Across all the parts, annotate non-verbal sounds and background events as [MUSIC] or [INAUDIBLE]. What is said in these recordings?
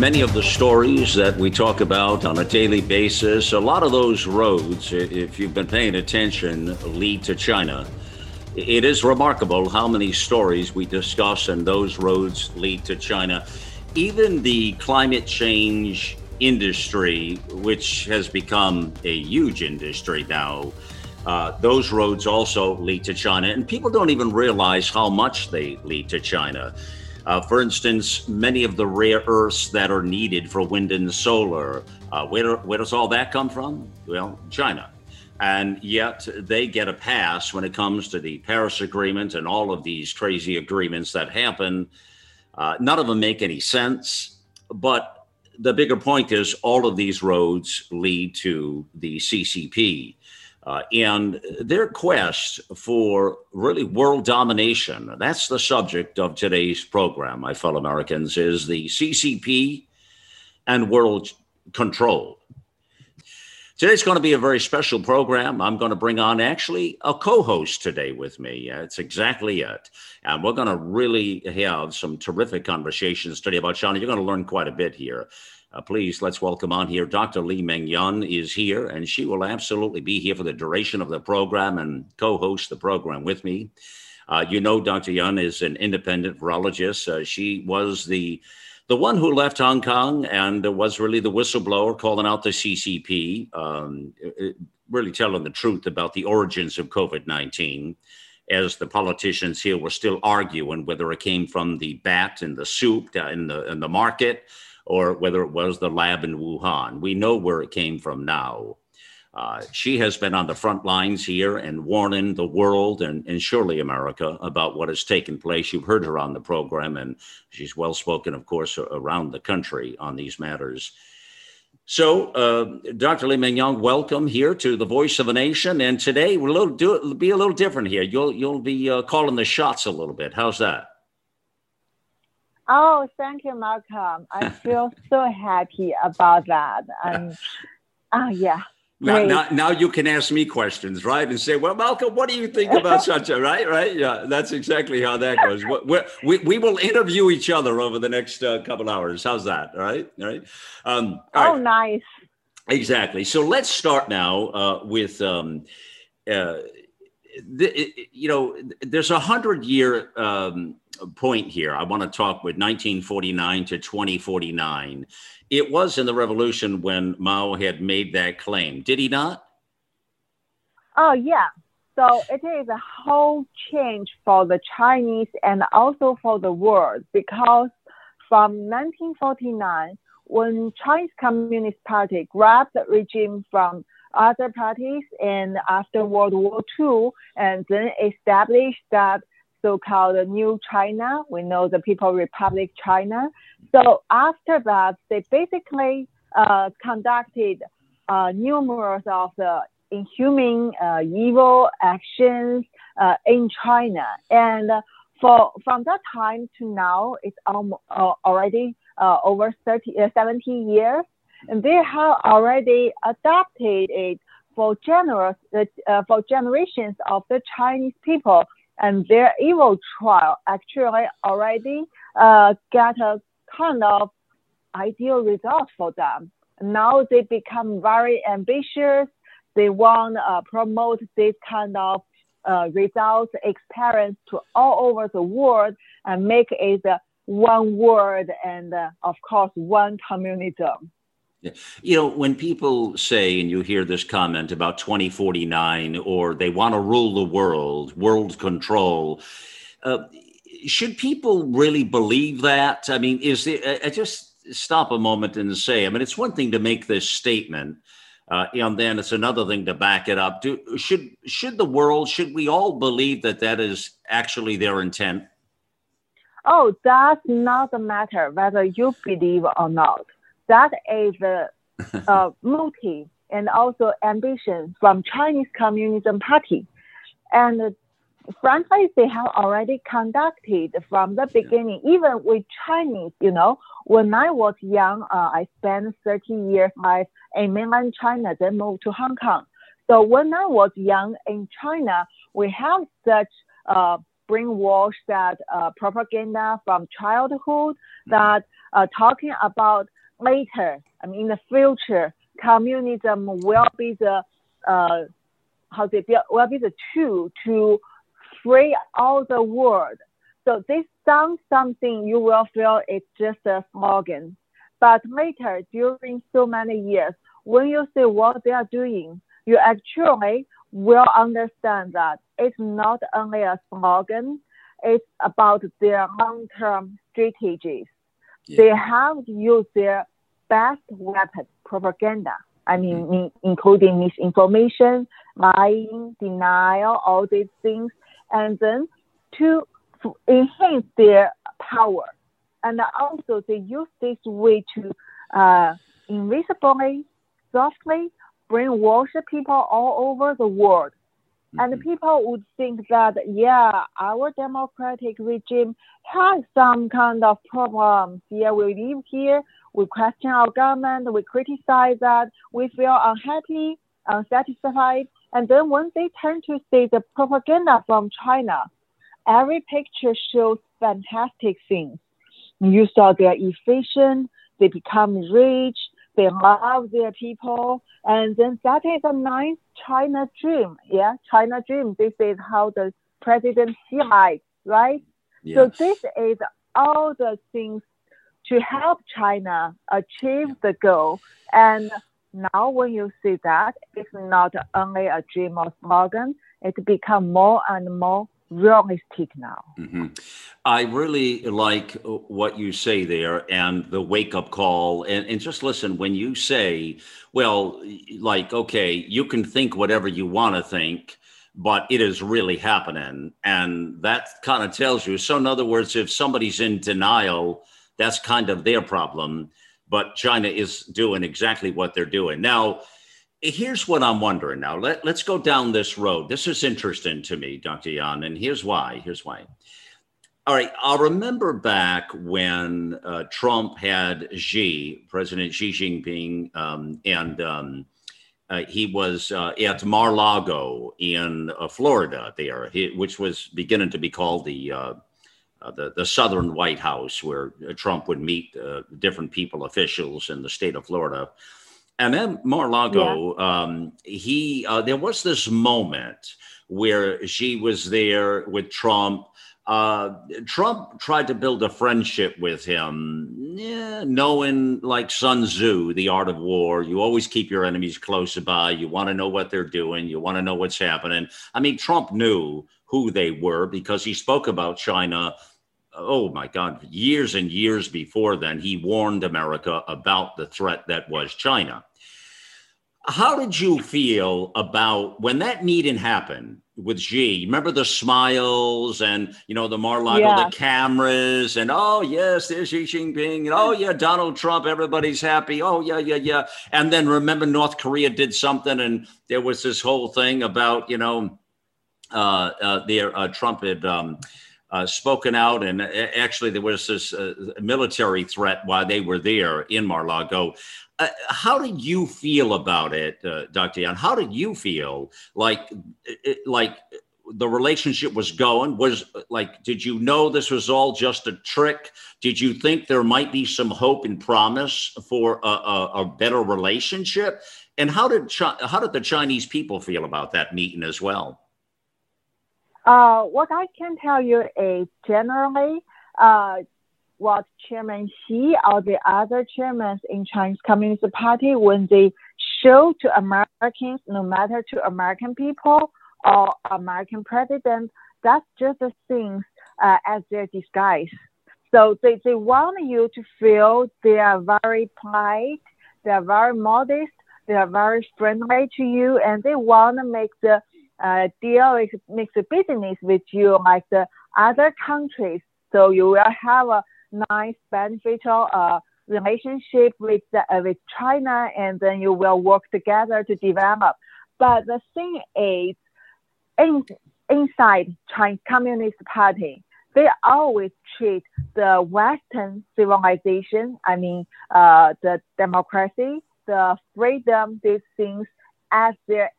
Many of the stories that we talk about on a daily basis, a lot of those roads, if you've been paying attention, lead to China. It is remarkable how many stories we discuss and those roads lead to China. Even the climate change industry, which has become a huge industry now, uh, those roads also lead to China. And people don't even realize how much they lead to China. Uh, for instance, many of the rare earths that are needed for wind and solar, uh, where, where does all that come from? Well, China. And yet they get a pass when it comes to the Paris Agreement and all of these crazy agreements that happen. Uh, none of them make any sense. But the bigger point is all of these roads lead to the CCP. Uh, and their quest for really world domination that's the subject of today's program my fellow americans is the ccp and world control. Today's going to be a very special program. I'm going to bring on actually a co-host today with me. That's exactly it. And we're going to really have some terrific conversations today about china you're going to learn quite a bit here uh, please let's welcome on here Dr. Li Meng Yan is here, and she will absolutely be here for the duration of the program and co-host the program with me. Uh, you know, Dr. Yan is an independent virologist. Uh, she was the the one who left Hong Kong and was really the whistleblower calling out the CCP, um, really telling the truth about the origins of COVID 19 as the politicians here were still arguing whether it came from the bat in the soup uh, in the in the market or whether it was the lab in Wuhan. We know where it came from now. Uh, she has been on the front lines here and warning the world and, and surely America about what has taken place. You've heard her on the program, and she's well spoken, of course, around the country on these matters. So, uh, Dr. Li Meng welcome here to the Voice of a Nation. And today we'll do, be a little different here. You'll you'll be uh, calling the shots a little bit. How's that? Oh, thank you, Malcolm. I [LAUGHS] feel so happy about that. And [LAUGHS] oh, yeah. Now, now, now, you can ask me questions, right? And say, well, Malcolm, what do you think about [LAUGHS] such a, right? Right? Yeah, that's exactly how that goes. we we we will interview each other over the next uh, couple hours. How's that? All right? All right. Um, all oh, right. nice. Exactly. So let's start now uh, with, um, uh, the, you know, there's a hundred year um, point here. I want to talk with 1949 to 2049. It was in the revolution when Mao had made that claim. Did he not? Oh, yeah. So it is a whole change for the Chinese and also for the world because from 1949, when Chinese Communist Party grabbed the regime from other parties and after World War II and then established that so-called New China. We know the People Republic China. So after that, they basically uh, conducted uh, numerous of the inhuman, uh, evil actions uh, in China. And for from that time to now, it's almost, uh, already uh, over 30, 70 years. And they have already adopted it for, generous, for generations of the Chinese people and their evil trial actually already uh, get a kind of ideal result for them. Now they become very ambitious. They want to uh, promote this kind of uh, results experience to all over the world and make it one world and uh, of course one communism. You know, when people say, and you hear this comment about 2049, or they want to rule the world, world control, uh, should people really believe that? I mean, is there, I just stop a moment and say, I mean, it's one thing to make this statement. Uh, and then it's another thing to back it up. Do, should should the world should we all believe that that is actually their intent? Oh, that's not the matter whether you believe or not that is [LAUGHS] the uh, motive and also ambition from Chinese Communism Party. And frankly, they have already conducted from the beginning, even with Chinese, you know, when I was young, uh, I spent 30 years life in mainland China, then moved to Hong Kong. So when I was young in China, we have such uh, brainwash that uh, propaganda from childhood that uh, talking about later, I mean, in the future, communism will be the uh, how they will be the tool to free all the world. So this sounds something you will feel it's just a slogan. But later, during so many years, when you see what they are doing, you actually will understand that it's not only a slogan, it's about their long-term strategies. Yeah. They have used their best weapon, propaganda. I mean, mm. including misinformation, lying, denial, all these things, and then to enhance their power. And also, they use this way to uh, invisibly, softly brainwash people all over the world. Mm-hmm. And people would think that, yeah, our democratic regime has some kind of problems. Yeah, we live here, we question our government, we criticize that, we feel unhappy, unsatisfied. And then when they turn to see the propaganda from China, every picture shows fantastic things. You saw they're efficient, they become rich, they love their people, and then that is a nice China dream. Yeah, China dream. This is how the president see life, right? Yes. So this is all the things to help China achieve the goal. And now when you see that, it's not only a dream or slogan, it become more and more realistic now. Mm-hmm. I really like what you say there and the wake up call. And, and just listen, when you say, well, like, okay, you can think whatever you want to think, but it is really happening. And that kind of tells you. So, in other words, if somebody's in denial, that's kind of their problem. But China is doing exactly what they're doing. Now, here's what I'm wondering now. Let, let's go down this road. This is interesting to me, Dr. Yan, and here's why. Here's why. All right, I'll remember back when uh, Trump had Xi, President Xi Jinping, um, and um, uh, he was uh, at Mar-Lago in uh, Florida there, he, which was beginning to be called the, uh, uh, the, the Southern White House, where Trump would meet different people, officials in the state of Florida. And then Mar-Lago, yeah. um, he uh, there was this moment where Xi was there with Trump. Uh, Trump tried to build a friendship with him, yeah, knowing like Sun Tzu, the art of war. You always keep your enemies close by. You want to know what they're doing. You want to know what's happening. I mean, Trump knew who they were because he spoke about China oh my God, years and years before then, he warned America about the threat that was China. How did you feel about when that meeting happened with Xi? Remember the smiles and you know the Mar-Lago, yeah. the cameras, and oh yes, there's Xi Jinping, and oh yeah, Donald Trump, everybody's happy. Oh yeah, yeah, yeah. And then remember North Korea did something, and there was this whole thing about you know uh, uh, their uh, Trump had. Um, uh, spoken out, and uh, actually there was this uh, military threat while they were there in Mar-Lago. Uh, how did you feel about it, uh, Dr. Yan? How did you feel like like the relationship was going? Was like, did you know this was all just a trick? Did you think there might be some hope and promise for a, a, a better relationship? And how did how did the Chinese people feel about that meeting as well? Uh, what I can tell you is generally, uh, what Chairman Xi or the other chairmen in Chinese Communist Party, when they show to Americans, no matter to American people or American president, that's just the things uh, as their disguise. So they, they want you to feel they are very polite, they are very modest, they are very friendly to you, and they want to make the uh, deal make the business with you like the other countries. So you will have a nice beneficial uh, relationship with the, uh, with China, and then you will work together to develop. But the thing is, in, inside Chinese Communist Party, they always treat the Western civilization, I mean, uh, the democracy, the freedom, these things as their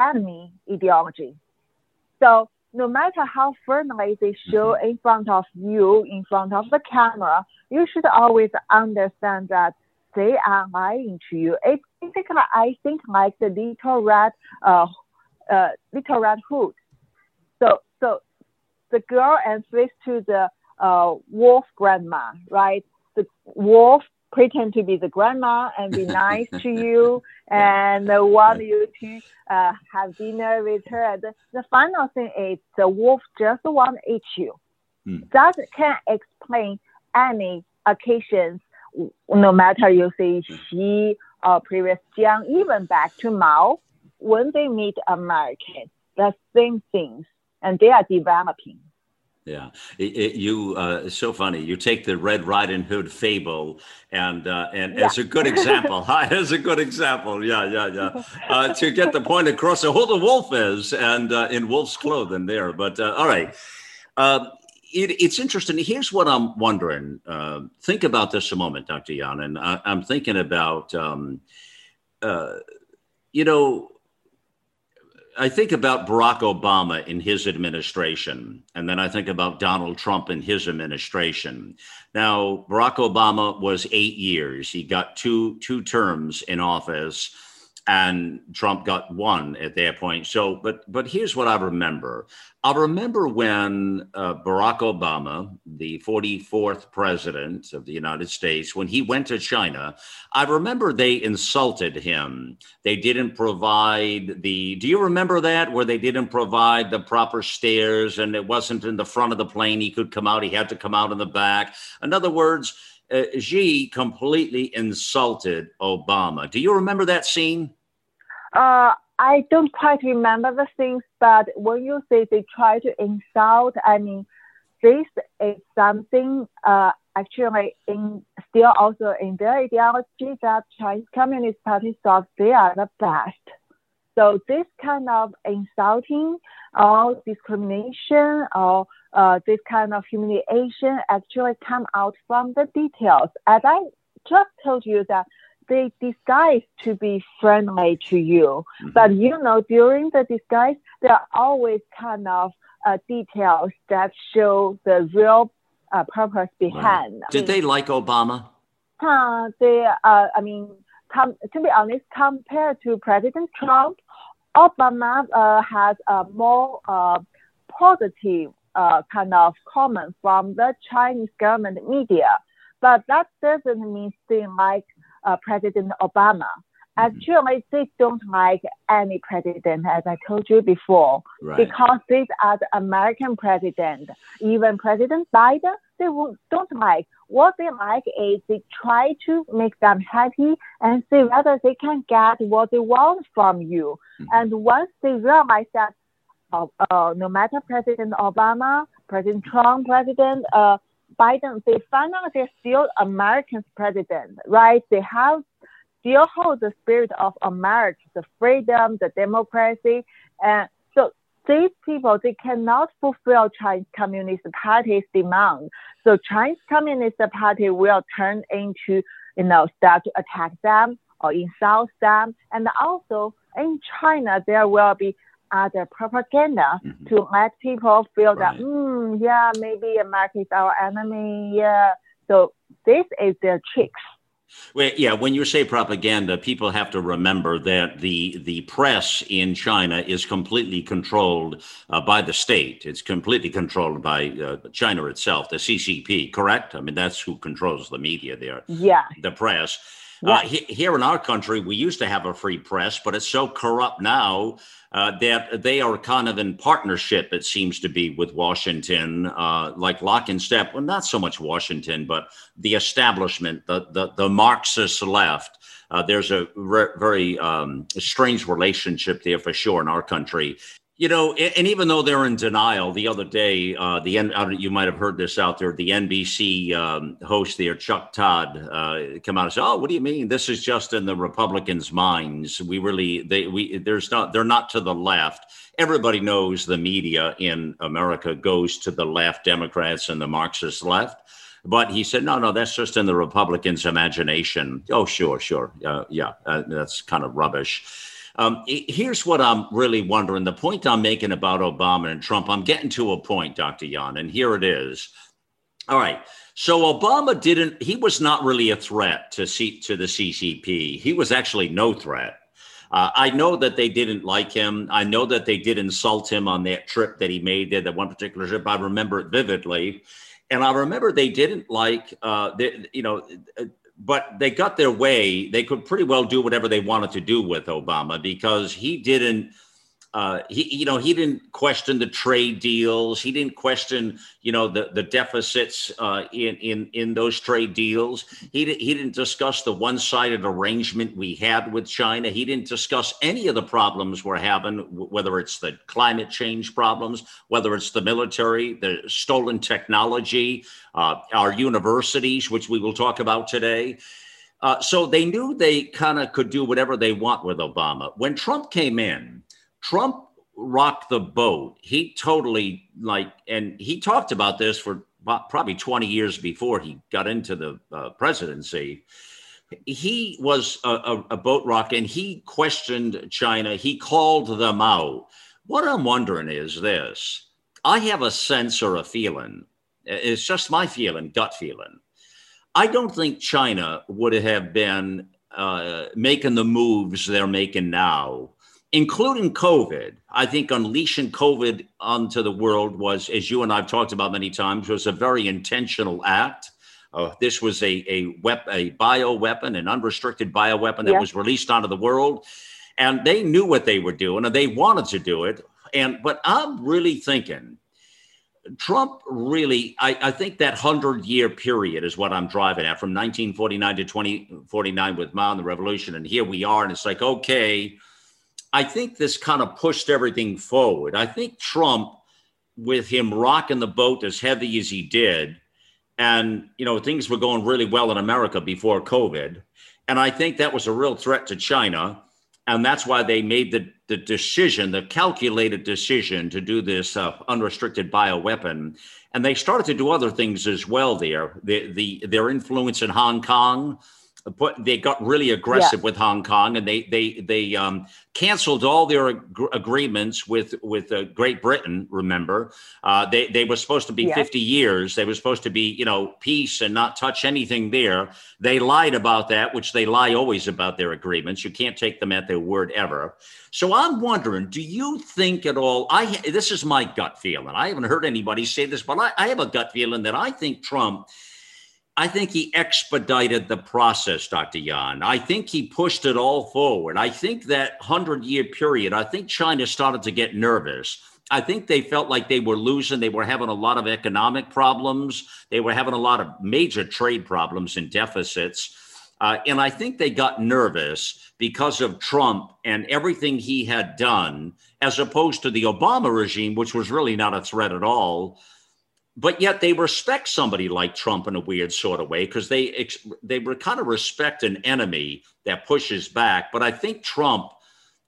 enemy ideology. So no matter how friendly they show mm-hmm. in front of you, in front of the camera, you should always understand that they are lying to you. It's basically, I think, like the little red, uh, uh, little red hood. So, so the girl and switch to the uh, wolf grandma, right? The wolf pretend to be the grandma and be nice to [LAUGHS] you and want you to uh, have dinner with her. The, the final thing is the wolf just want to eat you. Mm. That can explain any occasions, no matter you say Xi or previous Jiang, even back to Mao, when they meet Americans, the same things, and they are developing. Yeah, it, it, you uh, so funny. You take the Red Riding Hood fable, and uh, and yeah. as a good example, [LAUGHS] as a good example, yeah, yeah, yeah, uh, to get the point across of who the wolf is, and uh, in wolf's clothing there. But uh, all right, uh, it, it's interesting. Here's what I'm wondering. think about this a moment, Dr. Yan, and I, am thinking about, um, you know I think about Barack Obama in his administration, and then I think about Donald Trump in his administration. Now, Barack Obama was eight years. He got two two terms in office and Trump got one at that point. So, but but here's what I remember. I remember when uh, Barack Obama, the 44th president of the United States, when he went to China, I remember they insulted him. They didn't provide the. Do you remember that where they didn't provide the proper stairs and it wasn't in the front of the plane? He could come out. He had to come out in the back. In other words uh, Xi completely insulted Obama. Do you remember that scene? Uh, I don't quite remember the things, but when you say they try to insult, I mean, this is something uh, actually in still also in their ideology that Chinese Communist Party thought they are the best. So this kind of insulting or discrimination or uh, this kind of humiliation actually come out from the details. As I just told you that they disguise to be friendly to you, mm-hmm. but you know during the disguise there are always kind of uh, details that show the real uh, purpose behind. Right. Did they like Obama? Uh, they, uh, I mean, com- to be honest, compared to President Trump, Obama uh, has a more uh, positive uh, kind of comment from the Chinese government media. But that doesn't mean they like uh, President Obama. Mm-hmm. Actually, they don't like any president, as I told you before, right. because these are the American president. Even President Biden, they don't like. What they like is they try to make them happy and see whether they can get what they want from you. Mm-hmm. And once they realize that, uh, uh, no matter President Obama, President Trump, President uh, Biden, they find out they're still Americans president, right? They have still hold the spirit of America, the freedom, the democracy, and so these people they cannot fulfill Chinese Communist Party's demand. So Chinese Communist Party will turn into you know start to attack them or insult them, and also in China there will be other propaganda mm-hmm. to let people feel right. that, mm, yeah, maybe America is our enemy. Yeah. So this is their tricks. Well, yeah, when you say propaganda, people have to remember that the the press in China is completely controlled uh, by the state. It's completely controlled by uh, China itself, the CCP. Correct? I mean, that's who controls the media there. Yeah, the press. Uh, he, here in our country, we used to have a free press, but it's so corrupt now uh, that they are kind of in partnership, it seems to be, with Washington, uh, like lock and step. Well, not so much Washington, but the establishment, the, the, the Marxist left. Uh, there's a re- very um, strange relationship there for sure in our country. You know, and even though they're in denial, the other day, uh, the you might have heard this out there. The NBC um, host there, Chuck Todd, uh, come out and say, "Oh, what do you mean? This is just in the Republicans' minds. We really, they, we, there's not, they're not to the left. Everybody knows the media in America goes to the left, Democrats and the Marxist left." But he said, no, no, that's just in the Republicans' imagination. Oh, sure, sure. Uh, yeah, uh, that's kind of rubbish. Um, here's what I'm really wondering. The point I'm making about Obama and Trump, I'm getting to a point, Dr. Yan, and here it is. All right. So Obama didn't, he was not really a threat to, C, to the CCP. He was actually no threat. Uh, I know that they didn't like him. I know that they did insult him on that trip that he made there, that one particular trip. I remember it vividly. And I remember they didn't like, uh, they, you know, but they got their way. They could pretty well do whatever they wanted to do with Obama because he didn't uh, he, you know, he didn't question the trade deals. He didn't question, you know, the the deficits uh, in in in those trade deals. He he didn't discuss the one sided arrangement we had with China. He didn't discuss any of the problems we're having, whether it's the climate change problems, whether it's the military, the stolen technology, uh, our universities, which we will talk about today. Uh, so they knew they kind of could do whatever they want with Obama. When Trump came in Trump rocked the boat. He totally like, and he talked about this for probably 20 years before he got into the uh, presidency. He was a, a, a boat rock and he questioned China. He called them out. What I'm wondering is this I have a sense or a feeling, it's just my feeling, gut feeling. I don't think China would have been uh, making the moves they're making now including COVID, I think unleashing COVID onto the world was, as you and I've talked about many times, was a very intentional act. Uh, this was a a, wep- a bio weapon, an unrestricted bio weapon that yeah. was released onto the world, and they knew what they were doing, and they wanted to do it. And but I'm really thinking, Trump really, I, I think that hundred year period is what I'm driving at, from 1949 to 2049 with Mao and the Revolution, and here we are, and it's like okay I think this kind of pushed everything forward. I think Trump, with him rocking the boat as heavy as he did, and you know things were going really well in America before COVID, and I think that was a real threat to China, and that's why they made the the decision, the calculated decision to do this uh, unrestricted bioweapon, and they started to do other things as well. There, the the their influence in Hong Kong but they got really aggressive yeah. with Hong Kong, and they they they um, canceled all their ag- agreements with with uh, Great Britain. Remember, uh, they they were supposed to be yeah. fifty years. They were supposed to be you know peace and not touch anything there. They lied about that, which they lie always about their agreements. You can't take them at their word ever. So I'm wondering, do you think at all? I this is my gut feeling. I haven't heard anybody say this, but I, I have a gut feeling that I think Trump I think he expedited the process, Dr. Yan. I think he pushed it all forward. I think that 100 year period, I think China started to get nervous. I think they felt like they were losing. They were having a lot of economic problems. They were having a lot of major trade problems and deficits. Uh, and I think they got nervous because of Trump and everything he had done, as opposed to the Obama regime, which was really not a threat at all but yet they respect somebody like Trump in a weird sort of way because they they kind of respect an enemy that pushes back. But I think Trump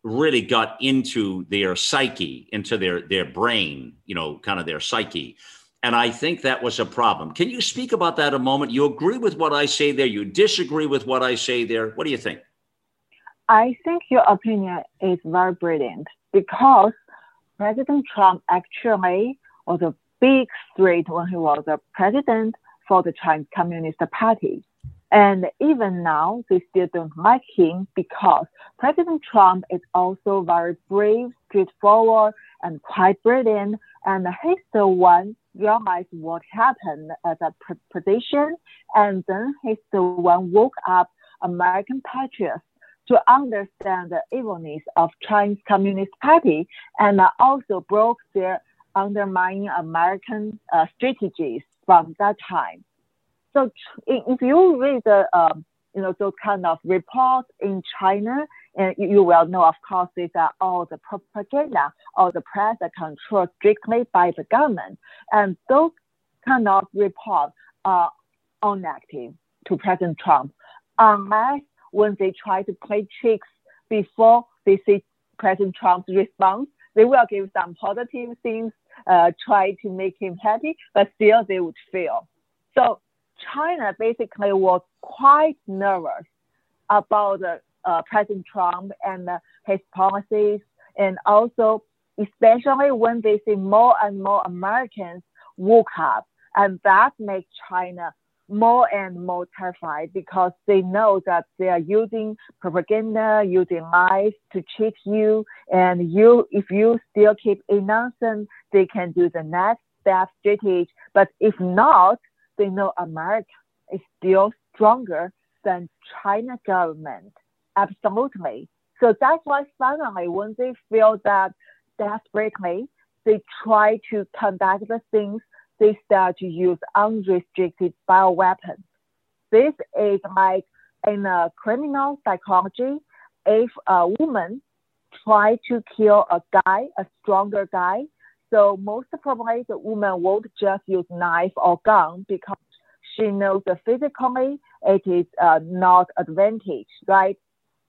really got into their psyche, into their their brain, you know, kind of their psyche. And I think that was a problem. Can you speak about that a moment? You agree with what I say there? You disagree with what I say there? What do you think? I think your opinion is very brilliant because President Trump actually was a big threat when he was a president for the Chinese Communist Party. And even now, they still don't like him because President Trump is also very brave, straightforward, and quite brilliant. And he's the one realized what happened as a position, and then he's the one woke up American patriots to understand the evilness of Chinese Communist Party and also broke their undermining American uh, strategies from that time. So if you read the, um, you know, those kind of reports in China, and you, you will know, of course, these are all the propaganda or the press are controlled strictly by the government. And those kind of reports are all negative to President Trump, unless when they try to play tricks before they see President Trump's response, they will give some positive things, uh, try to make him happy, but still they would fail. So China basically was quite nervous about uh, President Trump and uh, his policies, and also especially when they see more and more Americans woke up, and that makes China more and more terrified because they know that they are using propaganda, using lies to cheat you, and you, if you still keep innocent, they can do the next step strategy. But if not, they know America is still stronger than China government. Absolutely. So that's why finally, when they feel that desperately, they try to conduct the things, they start to use unrestricted bioweapons. This is like in a criminal psychology, if a woman try to kill a guy, a stronger guy, so most probably the woman won't just use knife or gun because she knows that physically it is uh, not advantage, right?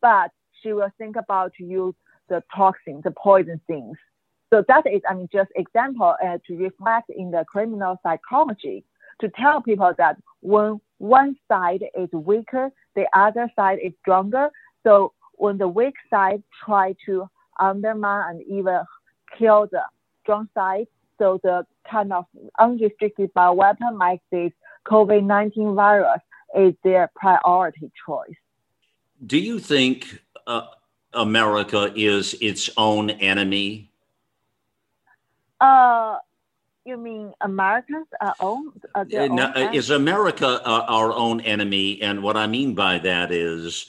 But she will think about to use the toxin, the poison things. So that is, I mean, just example uh, to reflect in the criminal psychology to tell people that when one side is weaker, the other side is stronger. So when the weak side try to undermine and even kill the strong side, so the kind of unrestricted bioweapon like this COVID-19 virus is their priority choice. Do you think uh, America is its own enemy? Uh, you mean Americans are own? Uh, now, own is America uh, our own enemy? And what I mean by that is,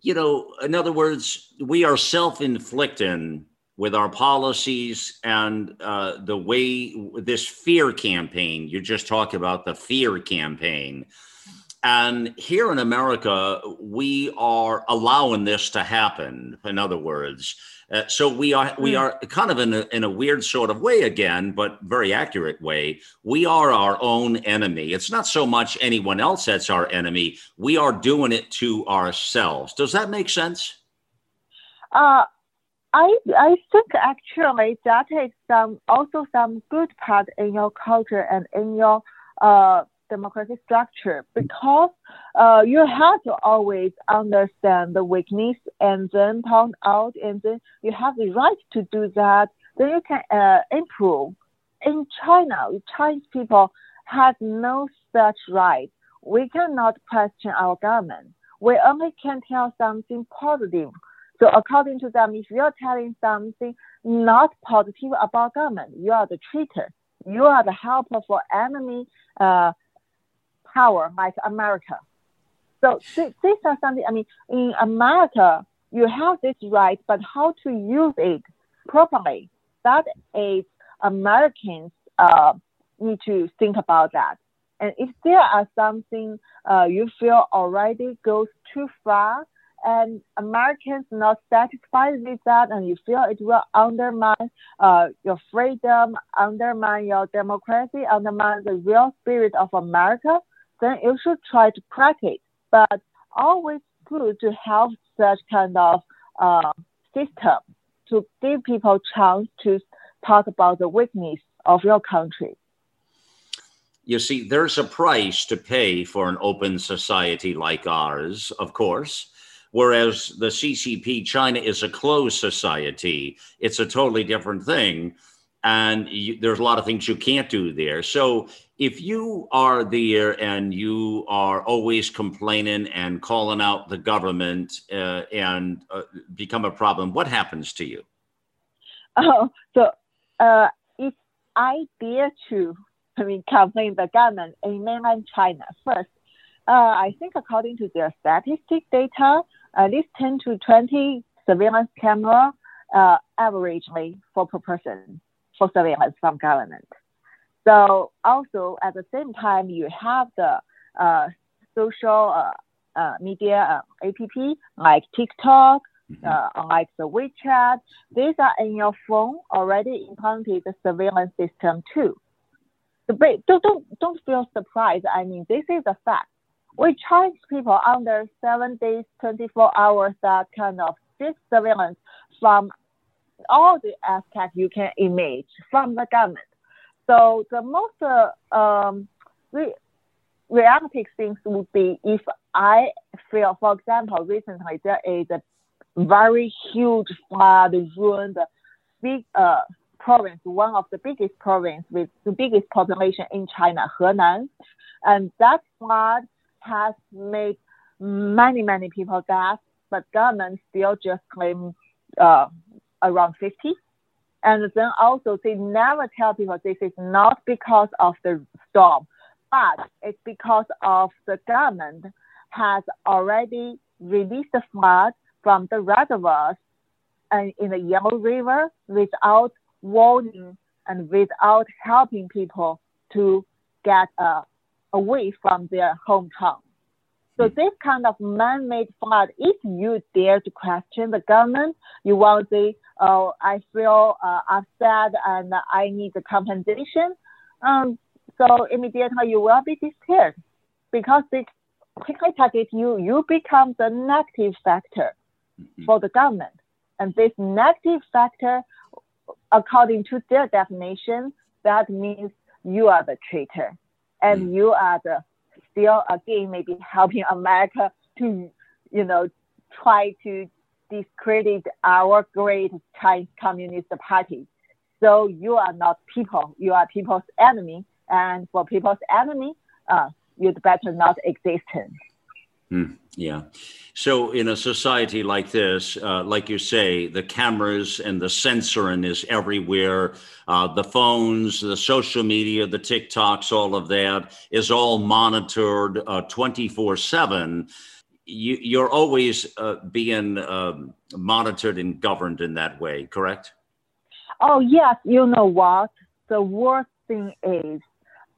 you know, in other words, we are self-inflicting with our policies and uh, the way this fear campaign, you just talked about the fear campaign. And here in America, we are allowing this to happen. In other words, uh, so we are we hmm. are kind of in a, in a weird sort of way again, but very accurate way. We are our own enemy. It's not so much anyone else that's our enemy. We are doing it to ourselves. Does that make sense? Uh, I I think actually that is some also some good part in your culture and in your uh, democratic structure because uh, you have to always understand the weakness and then point out and then you have the right to do that. Then you can uh, improve. In China, Chinese people have no such right. We cannot question our government. We only can tell something positive so according to them, if you're telling something not positive about government, you are the traitor. You are the helper for enemy uh, power like America. So th- these are something, I mean, in America, you have this right, but how to use it properly, that is Americans uh, need to think about that. And if there are something uh, you feel already goes too far, and Americans not satisfied with that, and you feel it will undermine uh, your freedom, undermine your democracy, undermine the real spirit of America, then you should try to crack it. But always good to have such kind of uh, system to give people chance to talk about the weakness of your country. You see, there's a price to pay for an open society like ours, of course Whereas the CCP, China is a closed society. It's a totally different thing. And you, there's a lot of things you can't do there. So if you are there and you are always complaining and calling out the government uh, and uh, become a problem, what happens to you? [LAUGHS] Oh, so uh, if I dare to, I mean, complain the government in mainland China first, uh, I think according to their statistic data, at least 10 to 20 surveillance camera uh, averagely for per person for surveillance from government. So also at the same time, you have the uh, social uh, uh, media uh, app like TikTok, mm-hmm. uh, like the WeChat. These are in your phone already implanted the surveillance system too. But don't, don't, don't feel surprised. I mean, this is a fact. We charge people under seven days, 24 hours that kind of this surveillance from all the aspects you can image from the government. So the most uh, um, re- realistic things would be if I feel, for example, recently there is a very huge flood ruined the big uh, province, one of the biggest province with the biggest population in China, Henan. And that flood has made many, many people dead, but government still just claim uh, around 50. And then also they never tell people this is not because of the storm, but it's because of the government has already released the flood from the reservoirs and in the Yellow River without warning and without helping people to get uh, away from their hometown. So hmm. this kind of man-made flood, if you dare to question the government, you will say, "Oh, I feel uh, upset and I need the compensation." Um, so immediately you will be disappeared because they quickly target you. You become the negative factor mm-hmm. for the government, and this negative factor, according to their definition, that means you are the traitor, and mm-hmm. you are the still again maybe [LAUGHS] helping America to, you know, try to discredit our great Chinese Communist Party. So you are not people, you are people's enemy. And for people's enemy, uh, you'd better not exist. Mm, yeah. So, in a society like this, uh, like you say, the cameras and the censoring is everywhere. Uh, the phones, the social media, the TikToks, all of that is all monitored uh, 24 7. You, are always uh, being um, monitored and governed in that way, correct? Oh, yes. You know what? The worst thing is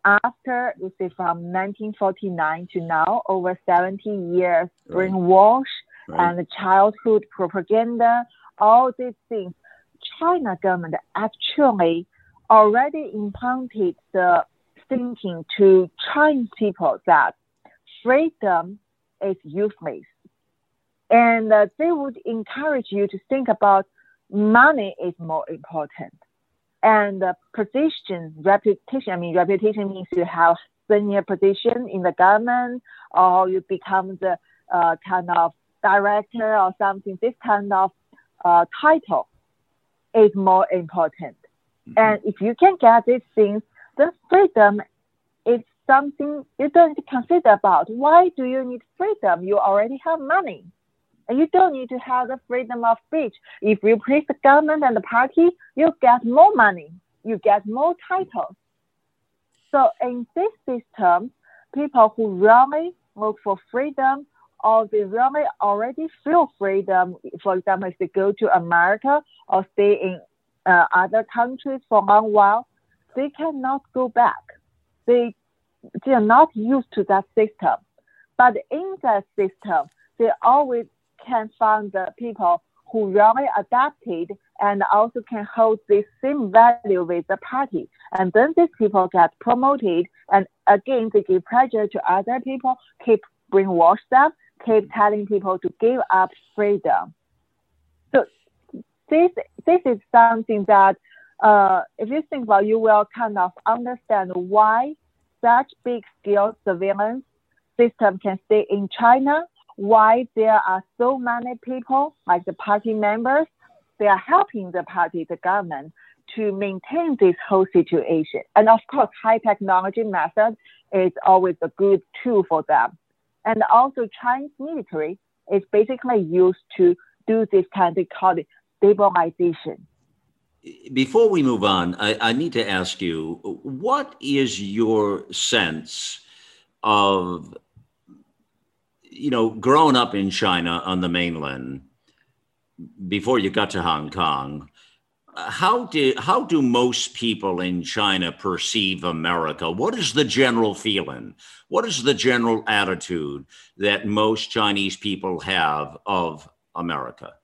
after you see from 1949 to now, over 70 years, right. brainwash right. and childhood propaganda, all these things, China government actually already implanted the thinking to Chinese people that freedom is useless. And uh, they would encourage you to think about money is more important and the position, reputation. I mean, reputation means you have senior position in the government, or you become the uh, kind of director or something. This kind of uh, title is more important. Mm-hmm. And if you can get these things, then freedom is something you don't consider about. Why do you need freedom? You already have money. You don't need to have the freedom of speech. If you please the government and the party, you get more money, you get more titles. So in this system, people who really look for freedom or they really already feel freedom, for example, if they go to America or stay in uh, other countries for a long while, they cannot go back. They, they are not used to that system. But in that system, they always can find the people who really adapted and also can hold the same value with the party. And then these people get promoted and again they give pressure to other people, keep brainwash them, keep telling people to give up freedom. So this this is something that uh, if you think about you will kind of understand why such big scale surveillance system can stay in China why there are so many people, like the party members, they are helping the party, the government, to maintain this whole situation. And of course, high technology method is always a good tool for them. And also Chinese military is basically used to do this kind of called stabilization. Before we move on, I, I need to ask you, what is your sense of you know, growing up in China on the mainland, before you got to Hong Kong, how do how do most people in China perceive America? What is the general feeling? What is the general attitude that most Chinese people have of America?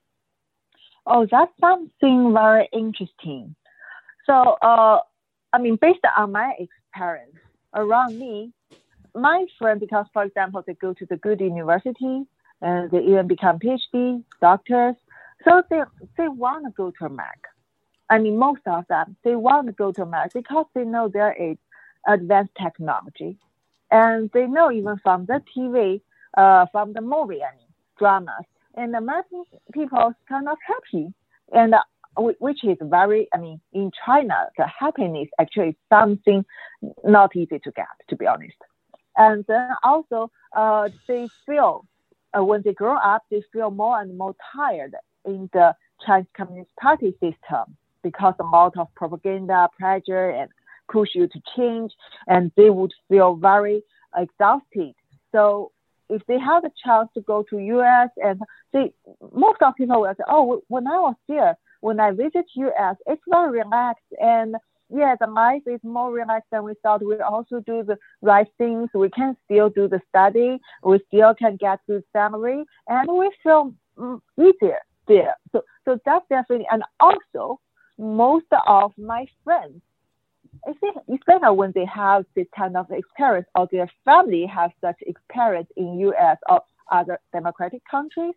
oh, that's something very interesting. So, uh, I mean, based on my experience around me, my friend, because for example, they go to the good university and they even become PhD doctors, so they they want to go to America. I mean, most of them they want to go to America because they know there is advanced technology, and they know even from the TV, uh, from the movie, I mean, dramas, and American people kind of happy, and uh, which is very, I mean, in China, the happiness actually is something not easy to get, to be honest. And then also, uh, they feel uh, when they grow up, they feel more and more tired in the Chinese Communist Party system because a lot of propaganda, pressure, and push you to change, and they would feel very exhausted. So if they have a chance to go to US and they most of people will say, oh, when I was there, when I visit US, it's very relaxed and yeah, the life is more relaxed than we thought. We also do the right things. We can still do the study. We still can get good salary, and we feel mm, easier there. So, so that's definitely. And also, most of my friends, I think, especially when they have this kind of experience, or their family has such experience in U.S. or other democratic countries,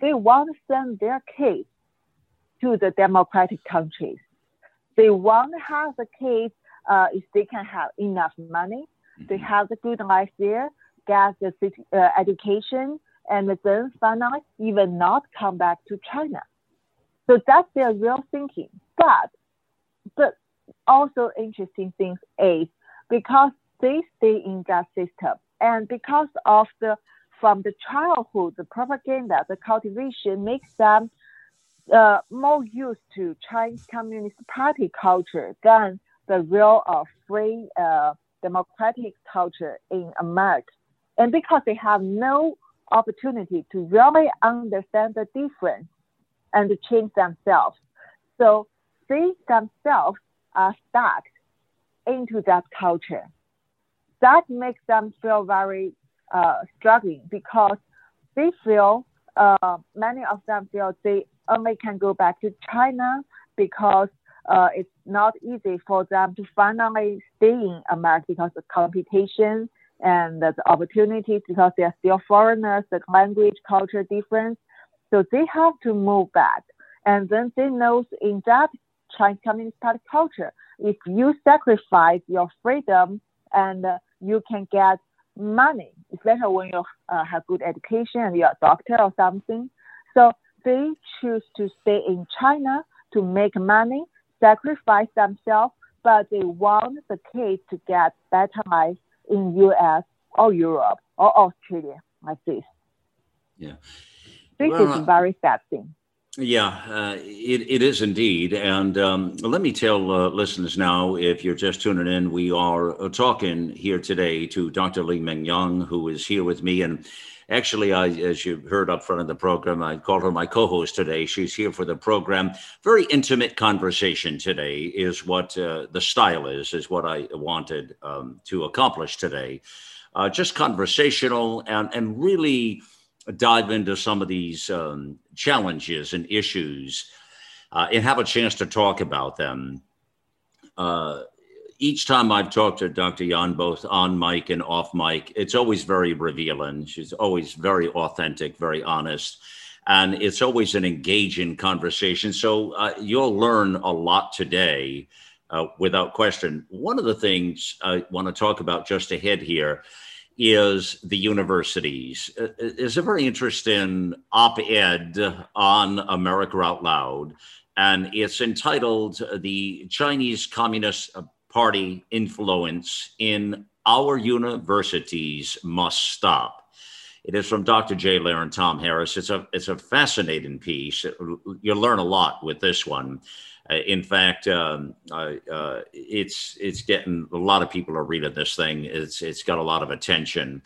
they want to send their kids to the democratic countries they want to have the kids uh, if they can have enough money, mm-hmm. they have a good life there, get the uh, education, and then finally even not come back to China. So that's their real thinking. But but also interesting thing is because they stay in that system and because of the from the childhood the propaganda the cultivation makes them uh, more used to Chinese Communist Party culture than the real free uh, democratic culture in America. And because they have no opportunity to really understand the difference and change themselves. So they themselves are stuck into that culture. That makes them feel very uh, struggling because they feel, uh, many of them feel they only can go back to China because uh, it's not easy for them to finally stay in America because of competition and the opportunities because they are still foreigners, the language, culture difference. So they have to move back. And then they know in that Chinese Communist Party culture, if you sacrifice your freedom and uh, you can get money, especially when you uh, have good education and you're a doctor or something. So they choose to stay in China to make money, sacrifice themselves, but they want the kids to get better life in US or Europe or Australia like this. Yeah. This well, is a very sad thing. Yeah, uh, it, it is indeed. And um, let me tell uh, listeners now, if you're just tuning in, we are uh, talking here today to Dr. Li Meng Yan, who is here with me. And Actually, I, as you heard up front of the program, I called her my co-host today. She's here for the program. Very intimate conversation today is what uh, the style is, is what I wanted um, to accomplish today. Uh, just conversational and, and really dive into some of these um, challenges and issues uh, and have a chance to talk about them. Uh, each time I've talked to Dr. Yan, both on mic and off mic, it's always very revealing. She's always very authentic, very honest, and it's always an engaging conversation. So uh, you'll learn a lot today, uh, without question. One of the things I want to talk about just ahead here is the universities. Uh, it's a very interesting op ed on America Out Loud, and it's entitled The Chinese Communist party influence in our universities must stop. It is from Dr. Jay Lehr and Tom Harris. It's a it's a fascinating piece. You'll learn a lot with this one. Uh, in fact, um, uh, it's it's getting a lot of people are reading this thing. It's it's got a lot of attention.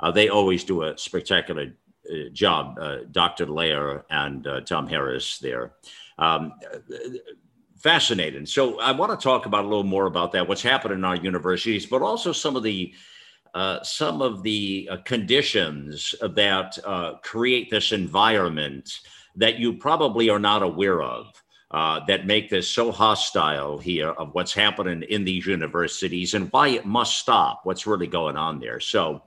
Uh, they always do a spectacular uh, job, uh, Dr. Lehr and uh, Tom Harris there. Um, fascinating. So I want to talk about a little more about that, what's happened in our universities, but also some of the uh, some of the uh, conditions that uh, create this environment that you probably are not aware of. Uh, that make this so hostile here of what's happening in these universities and why it must stop. What's really going on there? So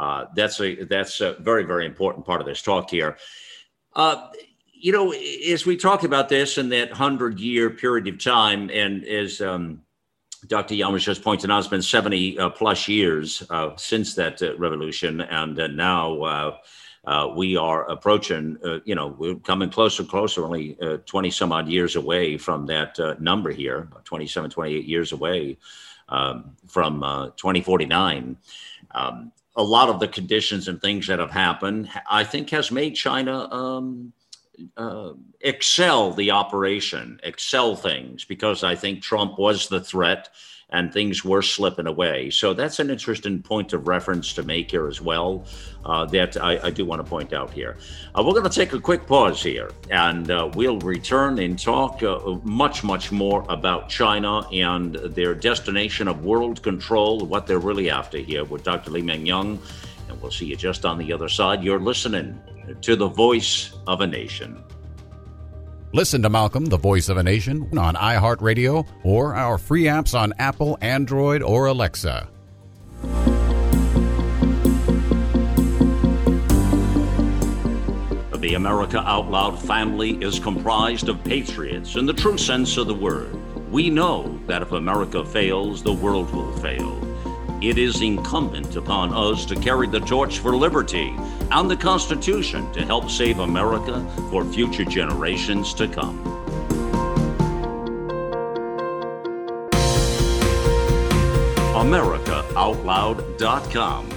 uh, that's a that's a very very important part of this talk here. You know, as we talk about this in that hundred year period of time, and as um, Dr. Was just pointing out, it's been 70 uh, plus years uh, since that uh, revolution. And uh, now uh, uh, we are approaching, you know, we're coming closer and closer, only 20 some odd years away from that number here, 27, 28 years away um, from 2049. Um, a lot of the conditions and things that have happened, I think, has made China um, uh, excel the operation, excel things, because I think Trump was the threat and things were slipping away. So that's an interesting point of reference to make here as well uh, that I, I, do want to point out here. Uh, we're going to take a quick pause here and uh, we'll return and talk uh, much, much more about China and their destination of world control, what they're really after here with Dr. Li Meng Yan. We'll see you just on the other side. You're listening to the voice of a nation. Listen to Malcolm, the voice of a nation, on iHeartRadio or our free apps on Apple, Android, or Alexa. The America Out Loud family is comprised of patriots in the true sense of the word. We know that if America fails, the world will fail it is incumbent upon us to carry the torch for liberty and the Constitution to help save America for future generations to come. AmericaOutloud.com.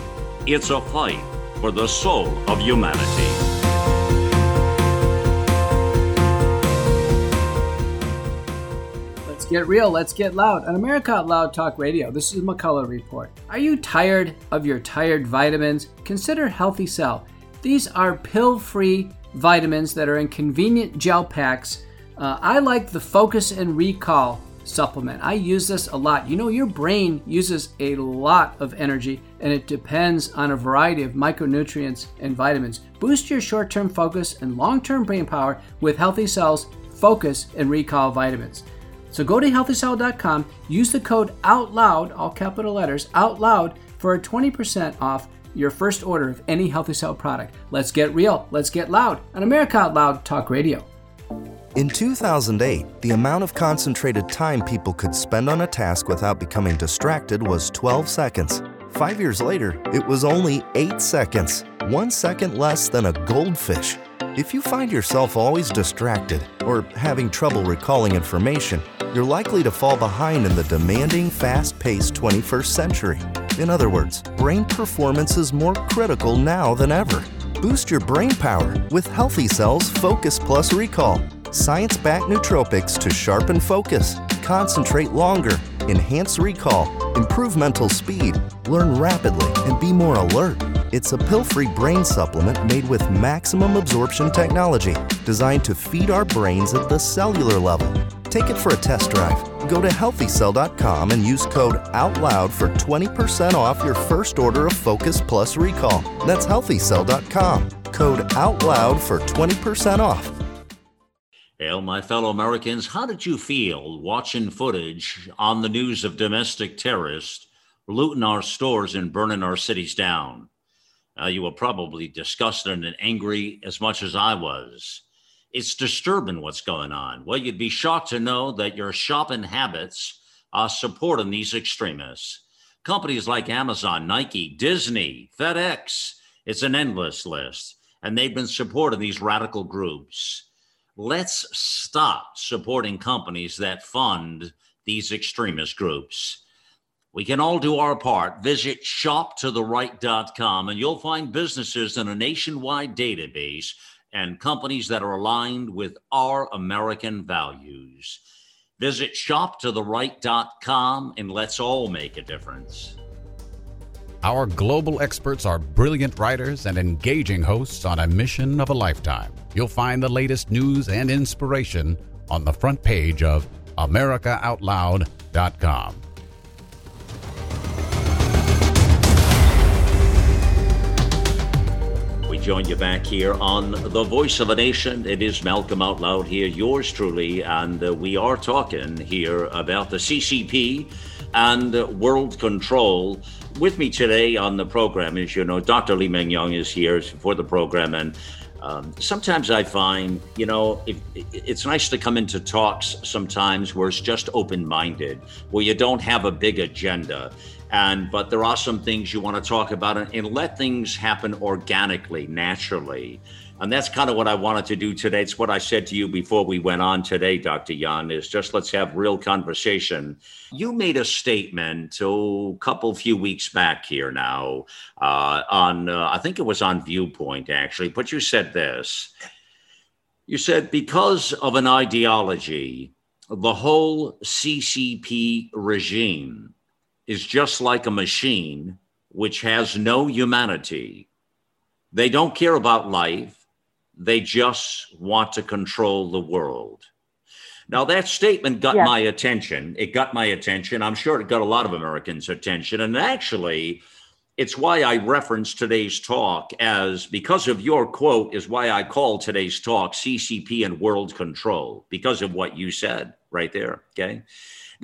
It's a fight for the soul of humanity. Let's get real, let's get loud. On America Out Loud Talk Radio, this is McCullough Report. Are you tired of your tired vitamins? Consider Healthy Cell. These are pill free vitamins that are in convenient gel packs. Uh, I like the Focus and Recall supplement. I use this a lot. You know, your brain uses a lot of energy and it depends on a variety of micronutrients and vitamins. Boost your short term focus and long term brain power with Healthy Cells Focus and Recall vitamins. So go to healthycell.com, use the code OUTLOUD, all capital letters, OUTLOUD, for a 20% off your first order of any Healthy Cell product. Let's get real, let's get loud on America Out Loud Talk Radio. In 2008, the amount of concentrated time people could spend on a task without becoming distracted was 12 seconds. Five years later, it was only 8 seconds, one second less than a goldfish. If you find yourself always distracted or having trouble recalling information, you're likely to fall behind in the demanding, fast paced 21st century. In other words, brain performance is more critical now than ever. Boost your brain power with Healthy Cells Focus Plus Recall. Science backed nootropics to sharpen focus, concentrate longer, enhance recall, improve mental speed, learn rapidly, and be more alert. It's a pill free brain supplement made with maximum absorption technology, designed to feed our brains at the cellular level. Take it for a test drive. Go to healthycell.com and use code OUTLOUD for 20% off your first order of Focus Plus Recall. That's healthycell.com. Code OUTLOUD for 20% off. Well, my fellow Americans, how did you feel watching footage on the news of domestic terrorists looting our stores and burning our cities down? Uh, you were probably disgusted and angry as much as I was. It's disturbing what's going on. Well, you'd be shocked to know that your shopping habits are supporting these extremists. Companies like Amazon, Nike, Disney, FedEx, it's an endless list, and they've been supporting these radical groups. Let's stop supporting companies that fund these extremist groups. We can all do our part. Visit shoptotheright.com and you'll find businesses in a nationwide database and companies that are aligned with our American values. Visit shoptotheright.com and let's all make a difference. Our global experts are brilliant writers and engaging hosts on a mission of a lifetime. You'll find the latest news and inspiration on the front page of AmericaOutloud.com. join you back here on The Voice of a Nation. It is Malcolm Out Loud here, yours truly, and uh, we are talking here about the CCP and uh, world control. With me today on the program, as you know, Dr. Li Meng Yan is here for the program, and um, sometimes I find, you know, if, it's nice to come into talks sometimes where it's just open minded, where you don't have a big agenda and but there are some things you want to talk about and, and, let things happen organically naturally. And that's kind of what i wanted to do today. It's what i said to you before we went on today dr yan is just let's have real conversation. You made a statement oh, a couple few weeks back here now uh, on uh, i think it was on viewpoint actually but you said this. You said because of an ideology the whole ccp regime is just like a machine which has no humanity. They don't care about life, they just want to control the world. Now, that statement got my attention. It got my attention. I'm sure it got a lot of Americans' attention. And actually, it's why I reference today's talk as because of your quote, is why I call today's talk CCP and World Control, because of what you said right there. Okay.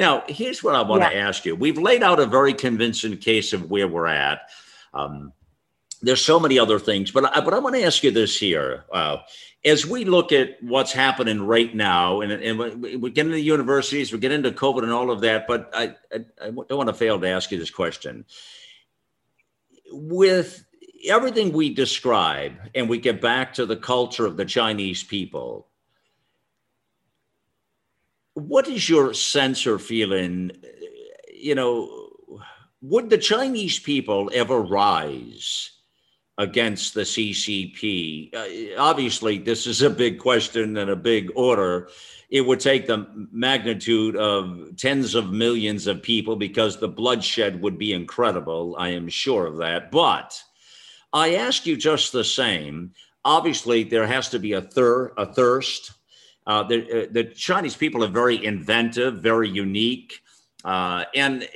Now, here's what I want yeah. to ask you. We've laid out a very convincing case of where we're at. Um, there's so many other things, but I, but I want to ask you this here. Uh, as we look at what's happening right now, and, and we get into the universities, we get into COVID and all of that, but I, I, I don't want to fail to ask you this question. With everything we describe, and we get back to the culture of the Chinese people, what is your sense or feeling? You know, would the Chinese people ever rise against the CCP? Uh, obviously, this is a big question and a big order. It would take the magnitude of tens of millions of people because the bloodshed would be incredible. I am sure of that. But I ask you just the same. Obviously, there has to be a, thir- a thirst uh, the, uh, the Chinese people are very inventive, very unique, uh, and